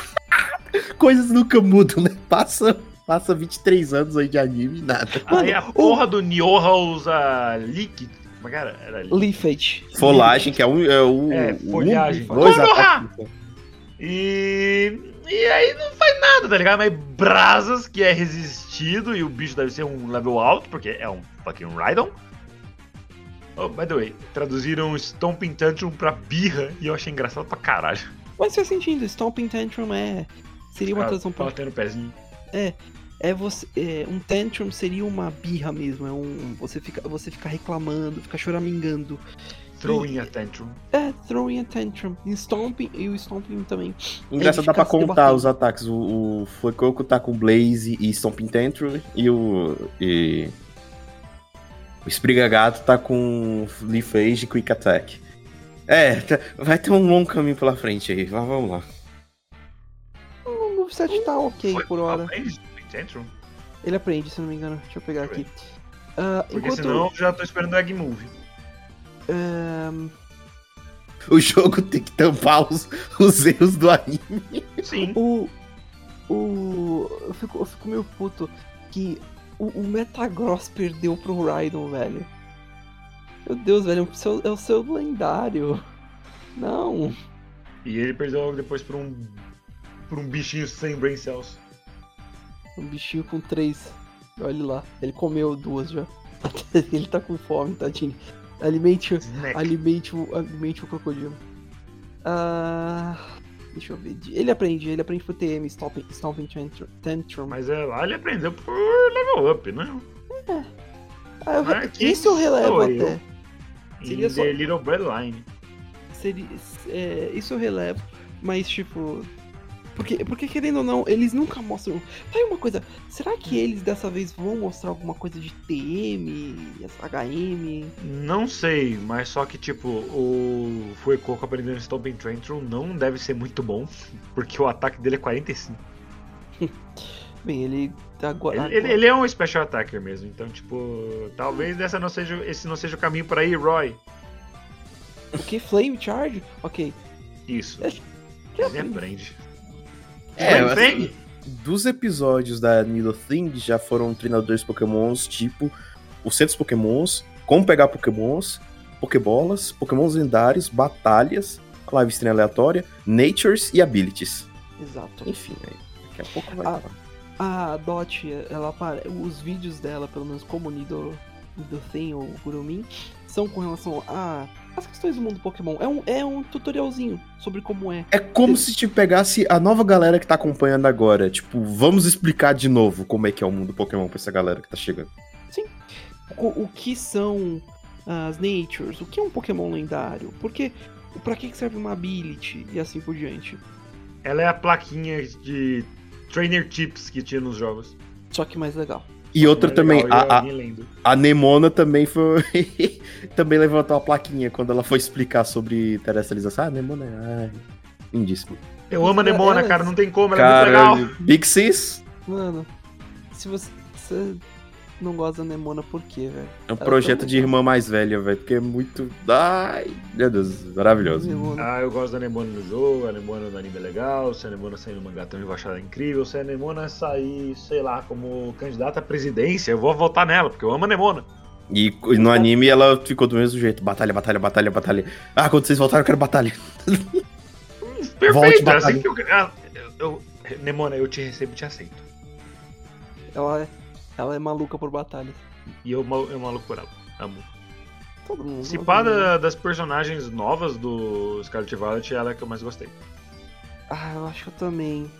Coisas nunca mudam, né? Passa, passa 23 anos aí de anime e nada. Aí a Mano, porra do Nioha usa líquido. Como é que era? Era. Leafage. Folagem, que é, um, é o. É, o- folhagem. Dois Konoha! ataques. E. E aí não faz nada, tá ligado? Mas Brasas, que é resistido, e o bicho deve ser um level alto, porque é um fucking Rhydon. Oh, by the way, traduziram Stomping Tantrum pra birra e eu achei engraçado pra caralho. Mas faz sentido, Stomping Tantrum é. Seria uma tradução pra. Batendo o pezinho. É você. é, um tantrum seria uma birra mesmo. É um. Você fica, você fica reclamando, fica choramingando. Throwing a tantrum. É, throwing a tantrum. E Stomping, e o Stomping também. Engraçado, dá pra contar debatendo. os ataques. O, o Fuecoco tá com Blaze e Stomping Tantrum. E o. E... O Esprigagato tá com Leaf Age e Quick Attack. É, tá- vai ter um longo caminho pela frente aí. Mas vamos lá. O moveset tá ok Foi- por hora. Stomping Tantrum? Ele aprende, se não me engano. Deixa eu pegar aqui. Ah, Porque enquanto. senão eu já tô esperando o Egg Move. o jogo tem que tampar os, os erros do anime. Sim. O. O. Eu fico, eu fico meio puto que o, o Metagross perdeu pro Raidon, velho. Meu Deus, velho, é o seu, é o seu lendário. Não. E ele perdeu logo depois por um. por um bichinho sem brain cells. Um bichinho com três. Olha lá. Ele comeu duas já. Ele tá com fome, tadinho. Alimente, Snack. alimente, o, alimente o crocodilo. Ah. Deixa eu ver. Ele aprende, ele aprende pro TM, Stomping, stomping Tantrum. Mas é, lá ele aprendeu por level up, né? Ah, eu- aqui isso eu relevo até. eu. Seria só- The Little Breadline. Seria, é, isso eu relevo, mas tipo. Porque, porque querendo ou não, eles nunca mostram. Tá aí uma coisa, será que eles dessa vez vão mostrar alguma coisa de TM, HM? Não sei, mas só que tipo, o Fuecoco aprendendo Stomping Tantrum não deve ser muito bom, porque o ataque dele é 45. Bem, ele agora. Ele, ele- ele é um special attacker mesmo, então tipo, talvez essa não seja, esse não seja o caminho pra ir, Roy. O que? Flame Charge? Ok. Isso. É, Ele aprende. É, Fang? dos episódios da Nido Thing já foram treinadores pokémons tipo os centros pokémons, como pegar pokémons, pokébolas, pokémons lendários, batalhas, live stream aleatória, natures e abilities. Exato. Enfim, aí, daqui a pouco vai falar. A Dot, ela os vídeos dela, pelo menos como Nido, Nido Thing ou Gurumin, são com relação a as questões do mundo Pokémon. É um, é um tutorialzinho sobre como é. É como se te pegasse a nova galera que tá acompanhando agora. Tipo, vamos explicar de novo como é que é o mundo Pokémon pra essa galera que tá chegando. O, o que são as Natures, o que é um Pokémon lendário, porque pra que que serve uma Ability e assim por diante. Ela é a plaquinha de Trainer Tips que tinha nos jogos. Só que mais legal. E outra É também, a, a, a Nemona também foi. também levantou a plaquinha quando ela foi explicar sobre terrestrialização. Ah, Nemona é. Lindíssimo. Eu amo a Nemona, ela- cara, não tem como, ela é muito legal. Cara, Big Sis Mano, se você, você não gosta da Nemona, por quê, velho? é um Ela projeto tá de irmã mais velha, velho. Porque é muito. Ai, meu Deus, maravilhoso. Nemona. Ah, eu gosto da Nemona no jogo, a Nemona no anime é legal, se a Nemona sair no mangá também eu vou achar ela incrível, se a Nemona sair, sei lá, como candidata à presidência, eu vou votar nela, porque eu amo a Nemona. E no anime ela ficou do mesmo jeito: batalha, batalha, batalha, batalha. Ah, quando vocês voltaram, eu quero batalha. Perfeito, Volte, é batalha. assim que eu, ah, eu, eu- Nemona, eu te recebo e te aceito. Ela, é- ela é maluca por batalhas. E eu, eu maluco por ela. Amo. Todo mundo. Se pá da- das personagens novas do Scarlet Violet, ela é a que eu mais gostei. Ah, eu acho que eu também.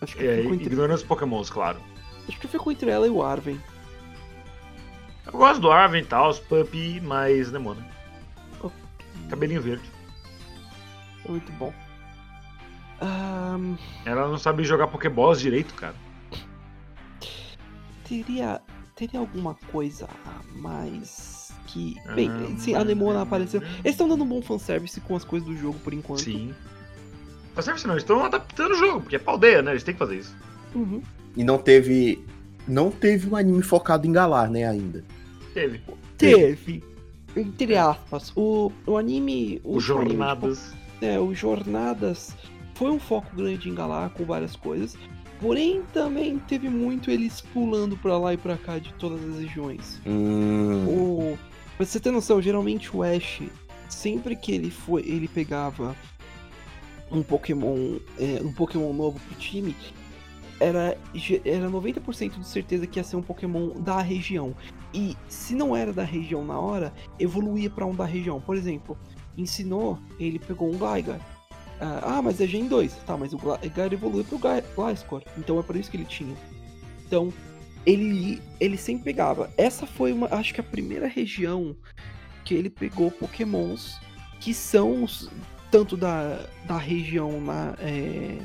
Acho que É, eu entre, ignorando os pokémons, claro. acho que eu fico entre ela e o Arven. Eu gosto do Arven e tal, os Puppy, mas Nemona. Oh. Cabelinho verde. É muito bom. Ahn, Ela não sabe jogar Pokéballs direito, cara. Teria, teria alguma coisa a mais que. Bem, Ah, sim, a Nemona apareceu. Eles estão dando um bom fanservice com as coisas do jogo por enquanto. Sim. Certo, não, eles estão adaptando o jogo, porque é paldeia, né? Eles têm que fazer isso. Uhum. E não teve. Não teve um anime focado em Galar, né, ainda. Teve. Teve. Entre aspas. O, o anime. O último anime de Jornadas. É, o Jornadas foi um foco grande em Galar com várias coisas. Porém, também teve muito eles pulando pra lá e pra cá de todas as regiões. Hum. O... Pra você ter noção, geralmente o Ash, sempre que ele foi, ele pegava um Pokémon, é, um Pokémon novo pro time, era, era 90% de certeza que ia ser um Pokémon da região. E se não era da região na hora, evoluía pra um da região. Por exemplo, ensinou, ele pegou um Gligar. Ah, ah, mas é Gen 2. Tá, mas o Gligar evolui pro Gly- Gliscor. Então é por isso que ele tinha. Então, ele, ele sempre pegava. Essa foi, uma, acho que a primeira região que ele pegou Pokémons que são os- tanto da, da região na, é,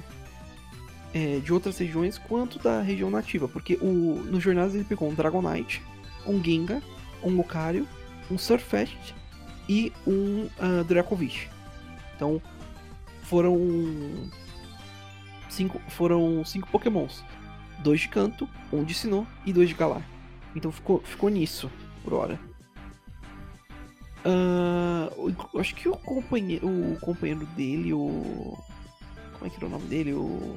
é, de outras regiões quanto da região nativa. Porque o, no Jornadas ele pegou um Dragonite, um Gengar, um Lucario, um Surfetch'd e um ah, Dracovish. Então foram cinco, foram cinco Pokémons. Dois de canto, um de Sinnoh e dois de Galar. Então ficou, ficou nisso, por hora. Eu acho que o companheiro, o companheiro dele, o. Como é que era o nome dele? O.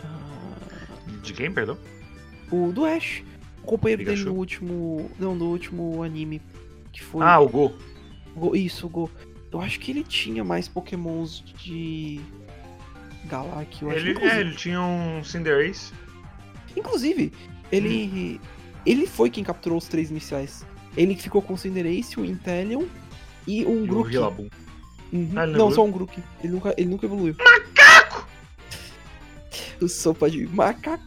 ah, De quem, perdão? o do Ash. O companheiro dele no último. Não, no último anime. Que foi. Ah, o Go. Go- Isso, o Go. Eu acho que ele tinha mais pokémons de. Galak, eu acho. Ele, inclusive, é, ele tinha um Cinderace. inclusive, ele. Ele foi quem capturou os três iniciais. Ele que ficou com o Cinderace, o Inteleon e um o Grook. Rillaboom. Uhum. Ah, não não, só um Grook. Ele nunca, ele nunca evoluiu. Macaco! O sopa de macaco.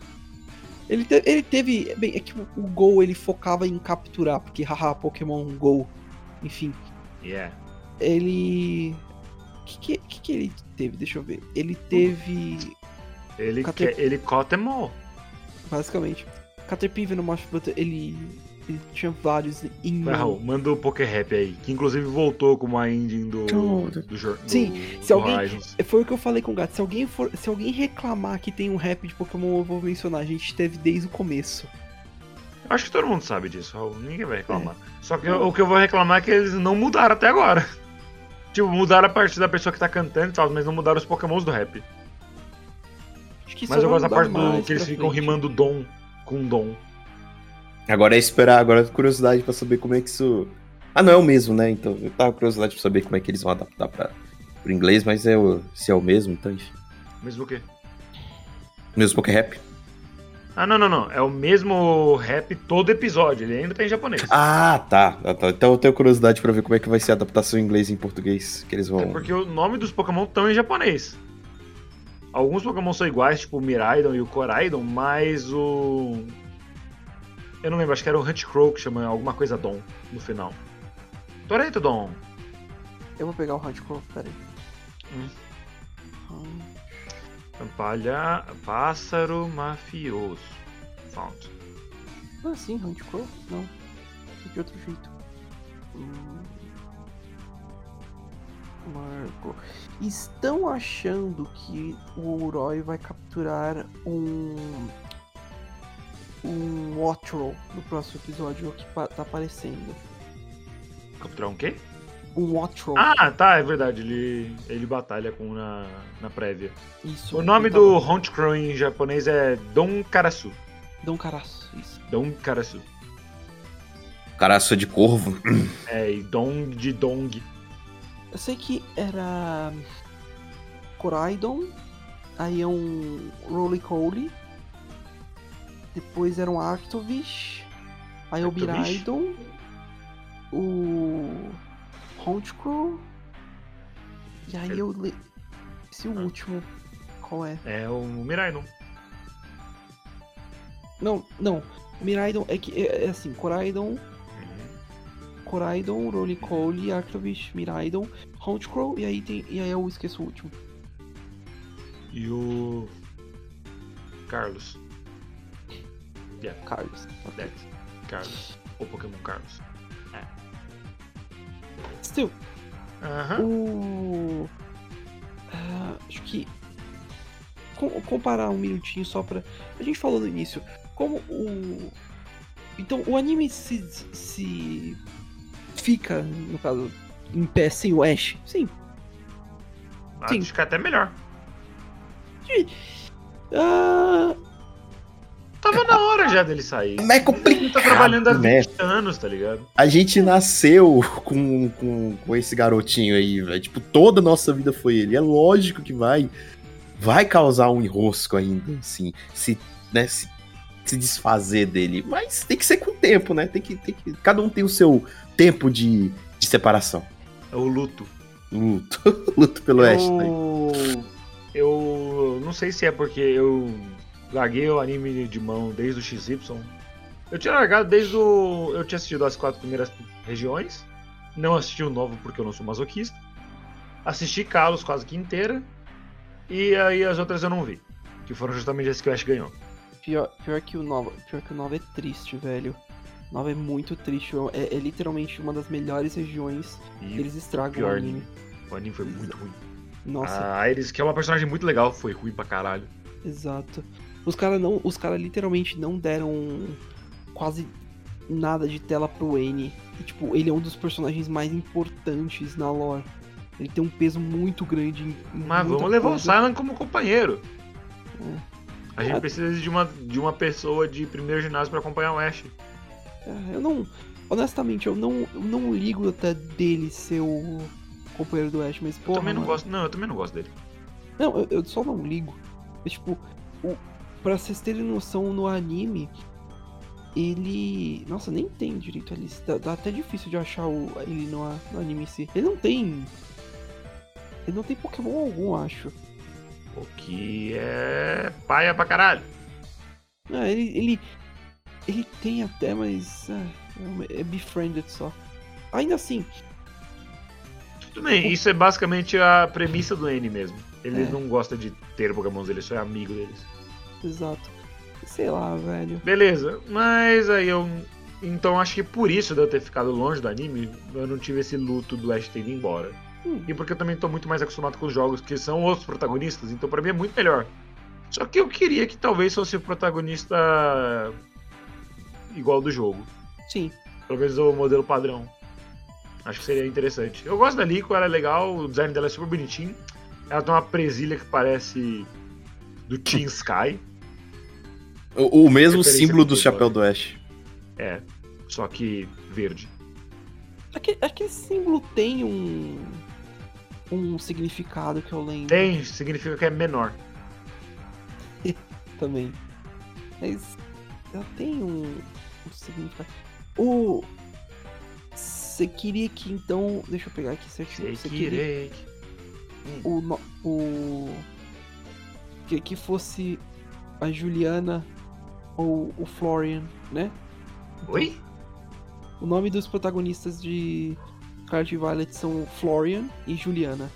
Ele, te- ele teve. Bem, é que o, o Gol ele focava em capturar, porque haha, Pokémon Go. Enfim. Yeah. Ele. O que, que, que ele teve? Deixa eu ver. Ele teve. Ele, Cate- quer, ele all. Basicamente. Caterpie, Venomoth, Butter, ele. Ele tinha vários em. Raul, manda o Poké Rap aí. Que inclusive voltou como a ending do, Tudo. do, jor- Sim, do- se do alguém- Horizons. Foi o que eu falei com o gato. Se alguém, for, se alguém reclamar que tem um rap de Pokémon, eu vou mencionar. A gente teve desde o começo. Acho que todo mundo sabe disso, Raul. Ninguém vai reclamar. É. Só que eu- o que eu vou reclamar é que eles não mudaram até agora. Tipo, mudaram a parte da pessoa que tá cantando e tal, mas não mudaram os pokémons do rap. Acho que Mas eu gosto da parte do que eles ficam frente. rimando dom com dom. Agora é esperar, agora é curiosidade pra saber como é que isso. Ah, não é o mesmo, né? Então eu tava com curiosidade pra saber como é que eles vão adaptar pra, pro inglês, mas é o, se é o mesmo, então enfim. Mesmo o quê? Mesmo Poké Rap. Ah, não, não, não. É o mesmo rap todo episódio. Ele ainda tá em japonês. Ah, tá. Ah, tá. Então eu tenho curiosidade pra ver como é que vai ser a adaptação em inglês e em português que eles vão. É porque o nome dos Pokémon estão em japonês. Alguns Pokémon são iguais, tipo o Miraidon e o Coraidon, mas o. Eu não lembro, acho que era o Huntcrow que chama alguma coisa Dom no final. Toreto Dom. Eu vou pegar o Hardcore, peraí. Hum. Hum. Palha... Pássaro mafioso. Found. É assim, Hardcore? Não. De outro jeito. Hum. Marco. Estão achando que o Uroi vai capturar um. Um Watchroll no próximo episódio, é que tá aparecendo. Capturar um quê? Um Watchroll. Ah, tá, é verdade. Ele, ele batalha com na, na prévia. Isso. O nome tá do Huntcrow em japonês é Don Karasu. Um caraço, isso. Don Karasu. Caraça de corvo. É, e Dong de Dong. Eu sei que era. Coraidon, aí é um Roly-Coly, depois era um Arctovish, aí é o? Biraidon, o Honchcrow, e aí eu le... Esse Ah. último, qual é? É o Miraidon. Não, não, Miraidon é que é, é assim, Coraidon, Coraidon, Roly-Coly, Arctovish, Miraidon, Honchcrow, e aí tem. E aí eu esqueço o último. E o. Carlos. Carlos. Dex. Carlos. O Pokémon Carlos. Still, Aham. O. Ah, acho que. com- comparar um minutinho só pra. A gente falou no início. Como o. Então, o anime se. se. fica, no caso, em pé sem o Ash? Sim. sim. Acho que é até melhor. Ah, Tava na hora já dele sair. Mas é Ele tá complicado, trabalhando há 20 né? anos, tá ligado? A gente nasceu com, com, com esse garotinho aí, velho. Tipo, toda a nossa vida foi ele. É lógico que vai vai causar um enrosco ainda, assim, se, né, se, se desfazer dele. Mas tem que ser com o tempo, né? Tem que, tem que, cada um tem o seu tempo de, de separação. É o luto. Luto. Luto pelo Ash. né? Eu... eu não sei se é porque eu larguei o anime de mão desde o XY. Eu tinha largado desde o. Eu tinha assistido as quatro primeiras regiões. Não assisti o novo porque eu não sou masoquista. Assisti Kalos quase que inteira. E aí as outras eu não vi. Que foram justamente as que o Ash ganhou. pior, pior que o Nova. Pior que o Nova é triste, velho. O Nova é muito triste. É, é literalmente uma das melhores regiões. E Eles estragam pior o anime. o anime foi muito ruim. Nossa. A Iris, que é uma personagem muito legal, foi ruim pra caralho. Exato. Os caras não, os cara literalmente não deram quase nada de tela pro N. E, tipo, ele é um dos personagens mais importantes na lore. Ele tem um peso muito grande Mas vamos levar o coisa. Silent como companheiro. A gente Ah. precisa de uma, de uma pessoa de primeiro ginásio pra acompanhar o Ash. É, Eu não. Honestamente, eu não, eu não ligo até dele ser o companheiro do Ash, mas Eu porra, também não mano. gosto. Não, eu também não gosto dele. Não, eu, eu só não ligo. É, tipo, o, pra vocês terem noção, no anime, ele. Nossa, nem tem direito a lista. Tá, tá até difícil de achar o, ele no, no anime em si. Ele não tem. Ele não tem Pokémon algum, acho. O que é paia pra caralho. Ah, ele, ele. Ele tem até, mas. ah, é befriended só. Ainda assim, Tudo bem, isso é basicamente a premissa do N mesmo. Ele É. não gosta de ter Pokémons, ele só é amigo deles. Exato. Sei lá, velho. Beleza, mas aí eu. Então acho que por isso de eu ter ficado longe do anime, eu não tive esse luto do Ash ter ido embora. Hum. E porque eu também tô muito mais acostumado com os jogos que são outros protagonistas, então pra mim é muito melhor. Só que eu queria que talvez fosse o protagonista igual do jogo. Sim. Pelo menos o modelo padrão. Acho que seria interessante. Eu gosto da Lico, ela é legal, o design dela é super bonitinho. Ela tem uma presilha que parece do Team Sky. O, o mesmo símbolo do chapéu do Ash. É, só que verde. Aquele, aquele símbolo tem um. Um significado que eu lembro Tem, significa que é menor. também. Mas ela tem um, um significado. O. Você queria que então. Deixa eu pegar aqui certinho. Você queria Sekirei. o, o que, que fosse a Juliana ou o Florian, né? Oi? O nome dos protagonistas de Scarlet Violet são Florian e Juliana.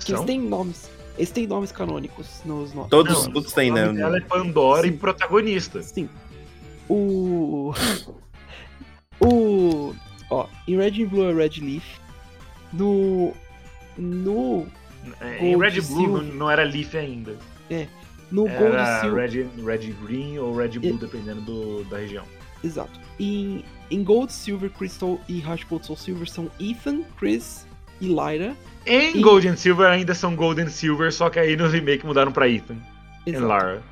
Que eles São? têm nomes. Eles têm nomes canônicos nos nomes. Todos, Não, todos têm, né? nome dela é Pandora Sim. e protagonista. Sim. O. o. Ó, em Red and Blue é Red Leaf. No. No. É, Em Red Blue não, Silver. não era Leaf ainda. No Gold Era Silver. Red, Red Green ou Red Blue, dependendo do, da região. Exato. Em, em Gold, Silver, Crystal e Heart Gold Soul Silver são Ethan, Chris e Lyra. Em E- Gold and Silver ainda são Gold and Silver, só que aí no remake mudaram pra Ethan e. Lara.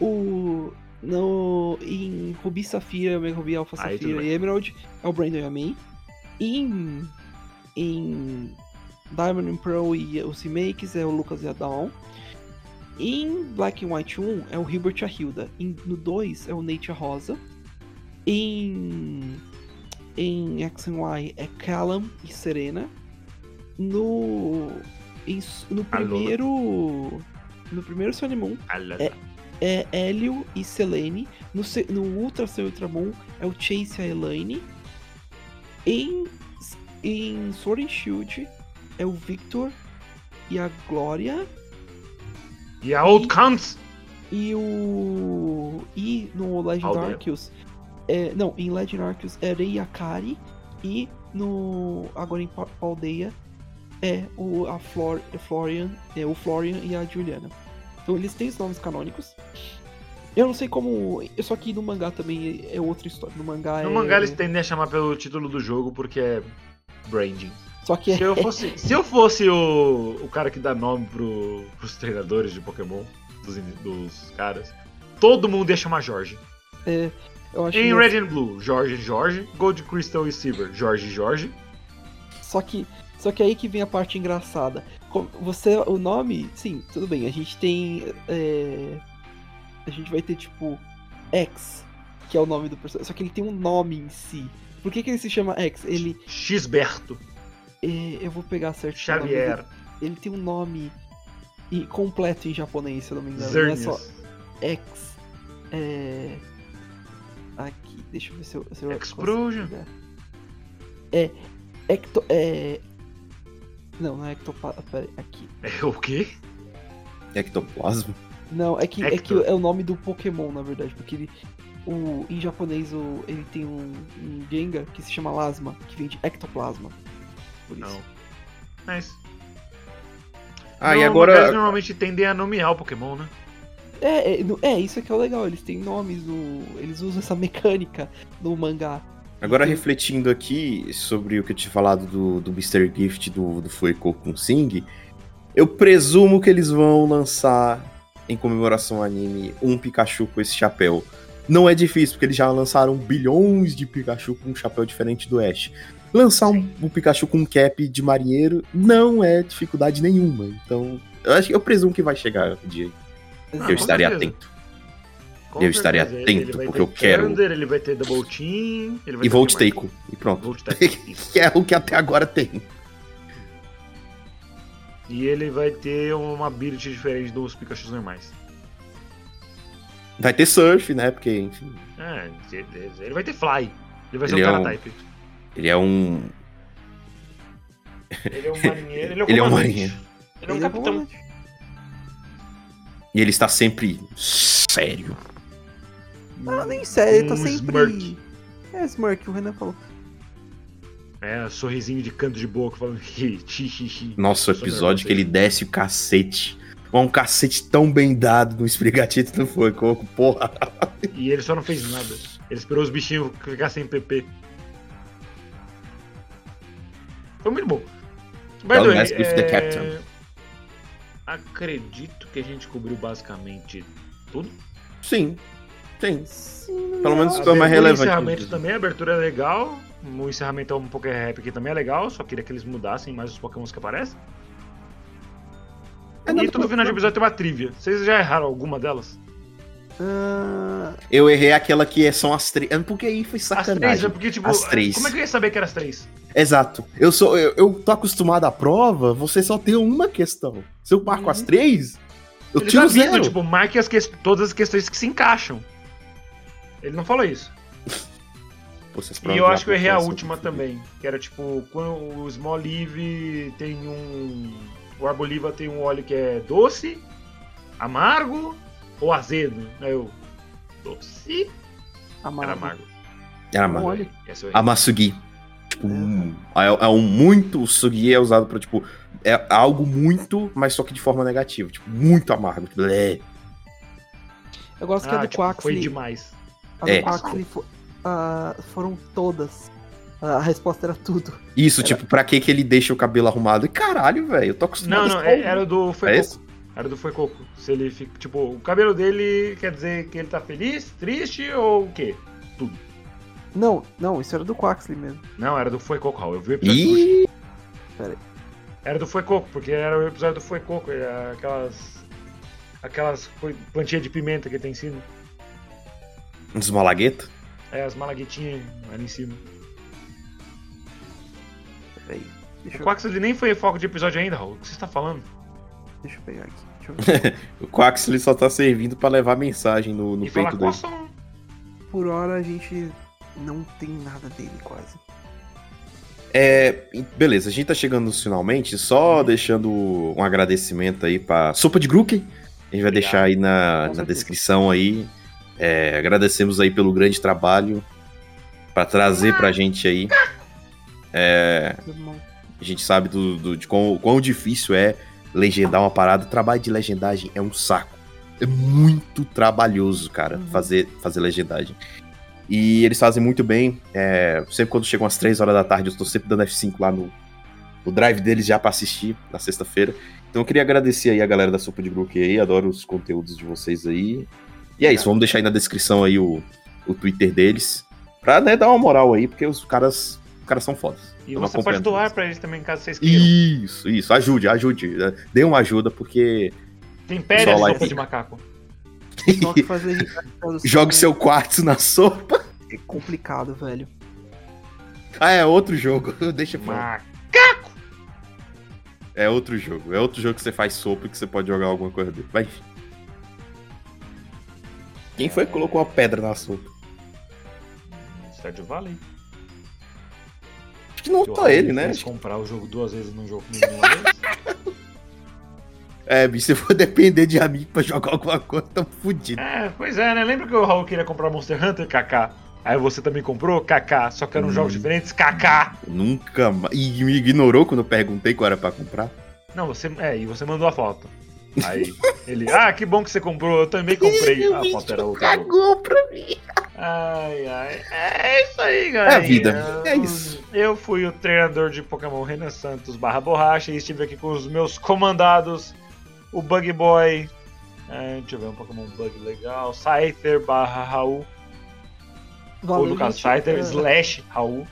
O. No, em Ruby Safira, Mega Ruby Alpha Aí Safira e Emerald é o Brandon e a May. Em. Em. Diamond and Pearl e os remakes é o Lucas e a Dawn. Em Black and White 1 é o Hilbert e a Hilda. Em, no 2 é o Nate e a Rosa. Em. Em X and Y é Callum e Serena. No. em no primeiro. No primeiro Sun Moon. É. é Hélio e Selene. No, no Ultra Seu Ultramon é o Chase e a Elaine. Em, em Sword and Shield é o Victor e a Glória. E a Old Cunts! E o. E no Legend Aldeia. Arceus. É, não, em Legend Arceus é Rei e a Kari. E no. Agora em Aldeia é o a Flor, é Florian, é o Florian e a Juliana. Então eles têm os nomes canônicos. Eu não sei como. Só que no mangá também é outra história. No mangá No é. mangá eles tendem a chamar pelo título do jogo porque é branding. Só que é. Se eu fosse, se eu fosse o, o cara que dá nome pro, pros treinadores de Pokémon, dos, dos caras, todo mundo ia chamar Jorge. eu acho Em Red and Blue, Jorge Jorge. Gold Crystal e Silver, Jorge Jorge. Só que, só que aí que vem a parte engraçada. Você, o nome, sim, tudo bem. A gente tem, é, a gente vai ter tipo X, que é o nome do personagem. Só que ele tem um nome em si. Por que, que ele se chama X? Ele, Xberto, é, eu vou pegar certinho. o nome. Xavier, Ele tem um nome completo em japonês, se eu não me engano. Não é só X. É, aqui, deixa eu ver se eu, se eu Explosion. É Ecto, é não, não é ectoplasma. Pera aí, aqui. É o quê? Ectoplasma. Não, é que, é que é o nome do Pokémon, na verdade, porque ele. O, em japonês o, ele tem um, um Gengar que se chama Lasma, que vem de ectoplasma. Por isso. Não. Nice. Ah, e agora. Eles normalmente tendem a nomear o Pokémon, né? É, é, é, isso aqui é o legal, eles têm nomes, no, eles usam essa mecânica no mangá. Agora, Então- refletindo aqui sobre o que eu tinha falado do, do Mr. Gift do, do Fueco com Sing, eu presumo que eles vão lançar, em comemoração ao anime, um Pikachu com esse chapéu. Não é difícil, porque eles já lançaram bilhões de Pikachu com um chapéu diferente do Ash. Lançar um, um Pikachu com um cap de marinheiro não é dificuldade nenhuma. Então, eu, acho, eu presumo que vai chegar o dia Ah, que eu estarei certeza. atento. Com Eu estarei certeza. atento, Ele porque eu quero- Thunder, ele vai ter Double Team. Ele vai E Volt que? Taiko. E pronto. Que é o que até agora tem. E ele vai ter uma ability diferente dos Pikachu normais. Vai ter surf, né? Porque, enfim, É, ele vai ter Fly. Ele vai ser Ele um é cara um- type. Ele é um. Ele é um marinheiro. Ele é um, Ele é um marinheiro. Ele é um Ele capitão. comandante. E ele está sempre sério. Ah, nem sério, ele tá sempre. smirk. É, Smirk, o Renan falou. É, sorrisinho de canto de boca falando xixi. Nossa, o episódio que ele desce o cacete. Um cacete tão bem dado no esfregatito não foi, Coco, porra. E ele só não fez nada. Ele esperou os bichinhos ficarem sem PP. Foi muito bom. By the way, let's give the é, captain. Acredito que a gente cobriu basicamente tudo. Sim, sim. Sim, Pelo menos ficou mais relevante. O encerramento também, a abertura é legal. O encerramento é um pouco rap aqui também é legal. Só queria que eles mudassem mais os pokémons que aparecem. É, não, e todo final de episódio tem uma trivia. Vocês já erraram alguma delas? Ah, Eu errei aquela que é- são as três. Porque aí foi As três, sacanagem. é porque, tipo, As três. como é que eu ia saber que eram as três? Exato. Eu sou, eu, eu tô acostumado à prova, você só tem uma questão. Se eu marco Uhum. as três, eu Eles tiro avisam, zero. tipo, marque as que... todas as questões que se encaixam. Ele não falou isso. E eu acho que eu errei a última feliz. também. Que era tipo, quando o Small Leaf tem um. O Arboliva tem um óleo que é doce, amargo ou azedo. Aí eu. Doce? Era amargo. amargo. Era amargo. olha. Essa eu errei. Amasugi. Tipo, um- é, é um muito. O sugi é usado pra, tipo. É algo muito, mas só que de forma negativa. Tipo, muito amargo. Tipo, é. Eu gosto que a Ah, do tipo, foi Quaxley. demais. A do É. Quaxley fo- ah, foram todas. A resposta era tudo. Isso, Era- tipo, pra que que ele deixa o cabelo arrumado? E caralho, velho, eu tô acostumado Não, não, é- era do Foi É Coco. esse? Era do Foi Coco. Se ele fica. Tipo, o cabelo dele quer dizer que ele tá feliz, triste ou o quê? Não, não, isso era do Quaxley mesmo. Não, era do Foi Coco, Raul. Eu vi o episódio. Ih, Era do Foi Coco, porque era o episódio do Foi Coco, aquelas. Aquelas plantinhas de pimenta que tem em cima. uns malaguetos? É, as malaguetinhas ali em cima. Peraí. Deixa O eu, Quax ele nem foi foco de episódio ainda, Raul. O que você está falando? deixa eu pegar aqui. Deixa eu ver. O Quax ele só tá servindo pra levar mensagem no, no e falar peito dele. coção. Por hora a gente não tem nada dele quase. É, beleza, a gente tá chegando finalmente, só deixando um agradecimento aí pra Sopa de Grook. A gente vai Obrigado. deixar aí na, na descrição aí. É, agradecemos aí pelo grande trabalho pra trazer pra gente aí. É, a gente sabe do, do- de quão, quão difícil é legendar uma parada. O trabalho de legendagem é um saco. É muito trabalhoso, cara, Uhum. fazer, fazer legendagem. E eles fazem muito bem. é, sempre quando chegam às 3 horas da tarde, eu estou sempre dando F5 lá no, no drive deles já pra assistir na sexta-feira. Então eu queria agradecer aí a galera da Sopa de Brook aí, adoro os conteúdos de vocês aí. E é isso, vamos deixar aí na descrição aí o, o Twitter deles. Pra né, dar uma moral aí, porque os caras, os caras são fodas. E você pode doar pra eles também, caso vocês queiram. Isso, isso, ajude, ajude. né? Dê uma ajuda, porque Só a like. sopa de macaco. Só que fazer jogue seu quartzo na sopa. é complicado, velho. Ah, é outro jogo, deixa eu falar. Macaco! É outro jogo, é outro jogo que você faz sopa e que você pode jogar alguma coisa dele. Vai. Quem foi que colocou uma pedra na sopa? Stardew Valley. Acho que não Raul ele, né? comprar o jogo duas vezes num jogo nenhuma vez. É, bicho, se for depender de amigo pra jogar alguma coisa, tamo fudido. É, pois é, né? Lembra que o Raul queria comprar Monster Hunter, KK? Aí você também comprou, KK, só que eram Hum. jogos diferentes, KK. Nunca mais. E me ignorou quando eu perguntei qual era pra comprar. Não, você. É, e você mandou a foto. Aí ele, ah, que bom que você comprou, eu também comprei. Ah, a foto era outra. Cagou pra mim. Ai, ai. É isso aí, galera. É a vida, é isso. Eu fui o treinador de Pokémon Renan Santos barra borracha e estive aqui com os meus comandados, o Bug Boy. É, deixa eu ver um Pokémon Bug legal. Scyther barra Raul. Ou no caso. Scyther Ah, slash Raul.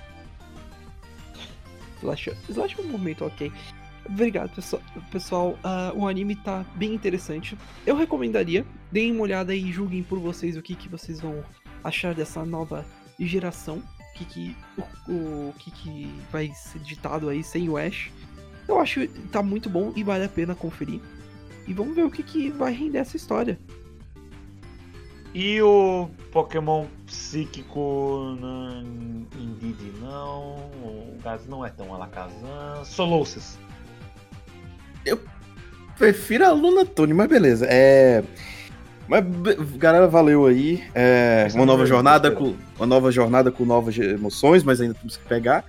Slash, Slash é um momento ok. Obrigado, pessoal. Pessoal, ah, o anime tá bem interessante. Eu recomendaria. Deem uma olhada e julguem por vocês o que, que vocês vão achar dessa nova geração. O que, que, o, o que, que vai ser ditado aí sem o Ash. Eu acho que tá muito bom e vale a pena conferir. E vamos ver o que, que vai render essa história. E o Pokémon psíquico. Não, Indeed não. O Gaz não é tão Alakazam. Solosis. Prefiro a Luna Tune, mas beleza. É. Mas, galera, valeu aí. É, uma é nova melhor, jornada com uma nova jornada com novas emoções, mas ainda temos que pegar.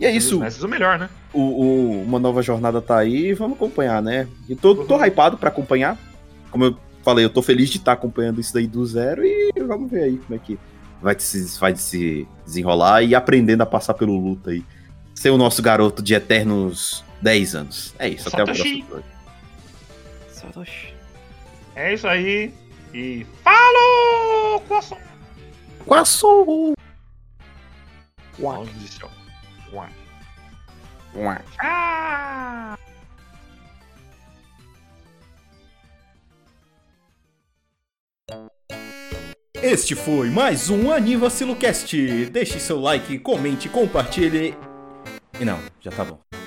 E é isso. Mas o melhor, né? O, o- uma nova jornada tá aí, vamos acompanhar, né? E tô, tô Uhum. hypado pra acompanhar. Como eu falei, eu tô feliz de estar acompanhando isso daí do zero e vamos ver aí como é que vai se, vai se desenrolar e aprendendo a passar pelo luta aí. Ser o nosso garoto de eternos 10 anos. É isso, até o Satoshi. próximo. Satoshi. É isso aí. E falou! Coração! Quassou! Uau. Ah! Este foi mais um Anivacilocast. Deixe seu like, comente, compartilhe. E não, já tá bom.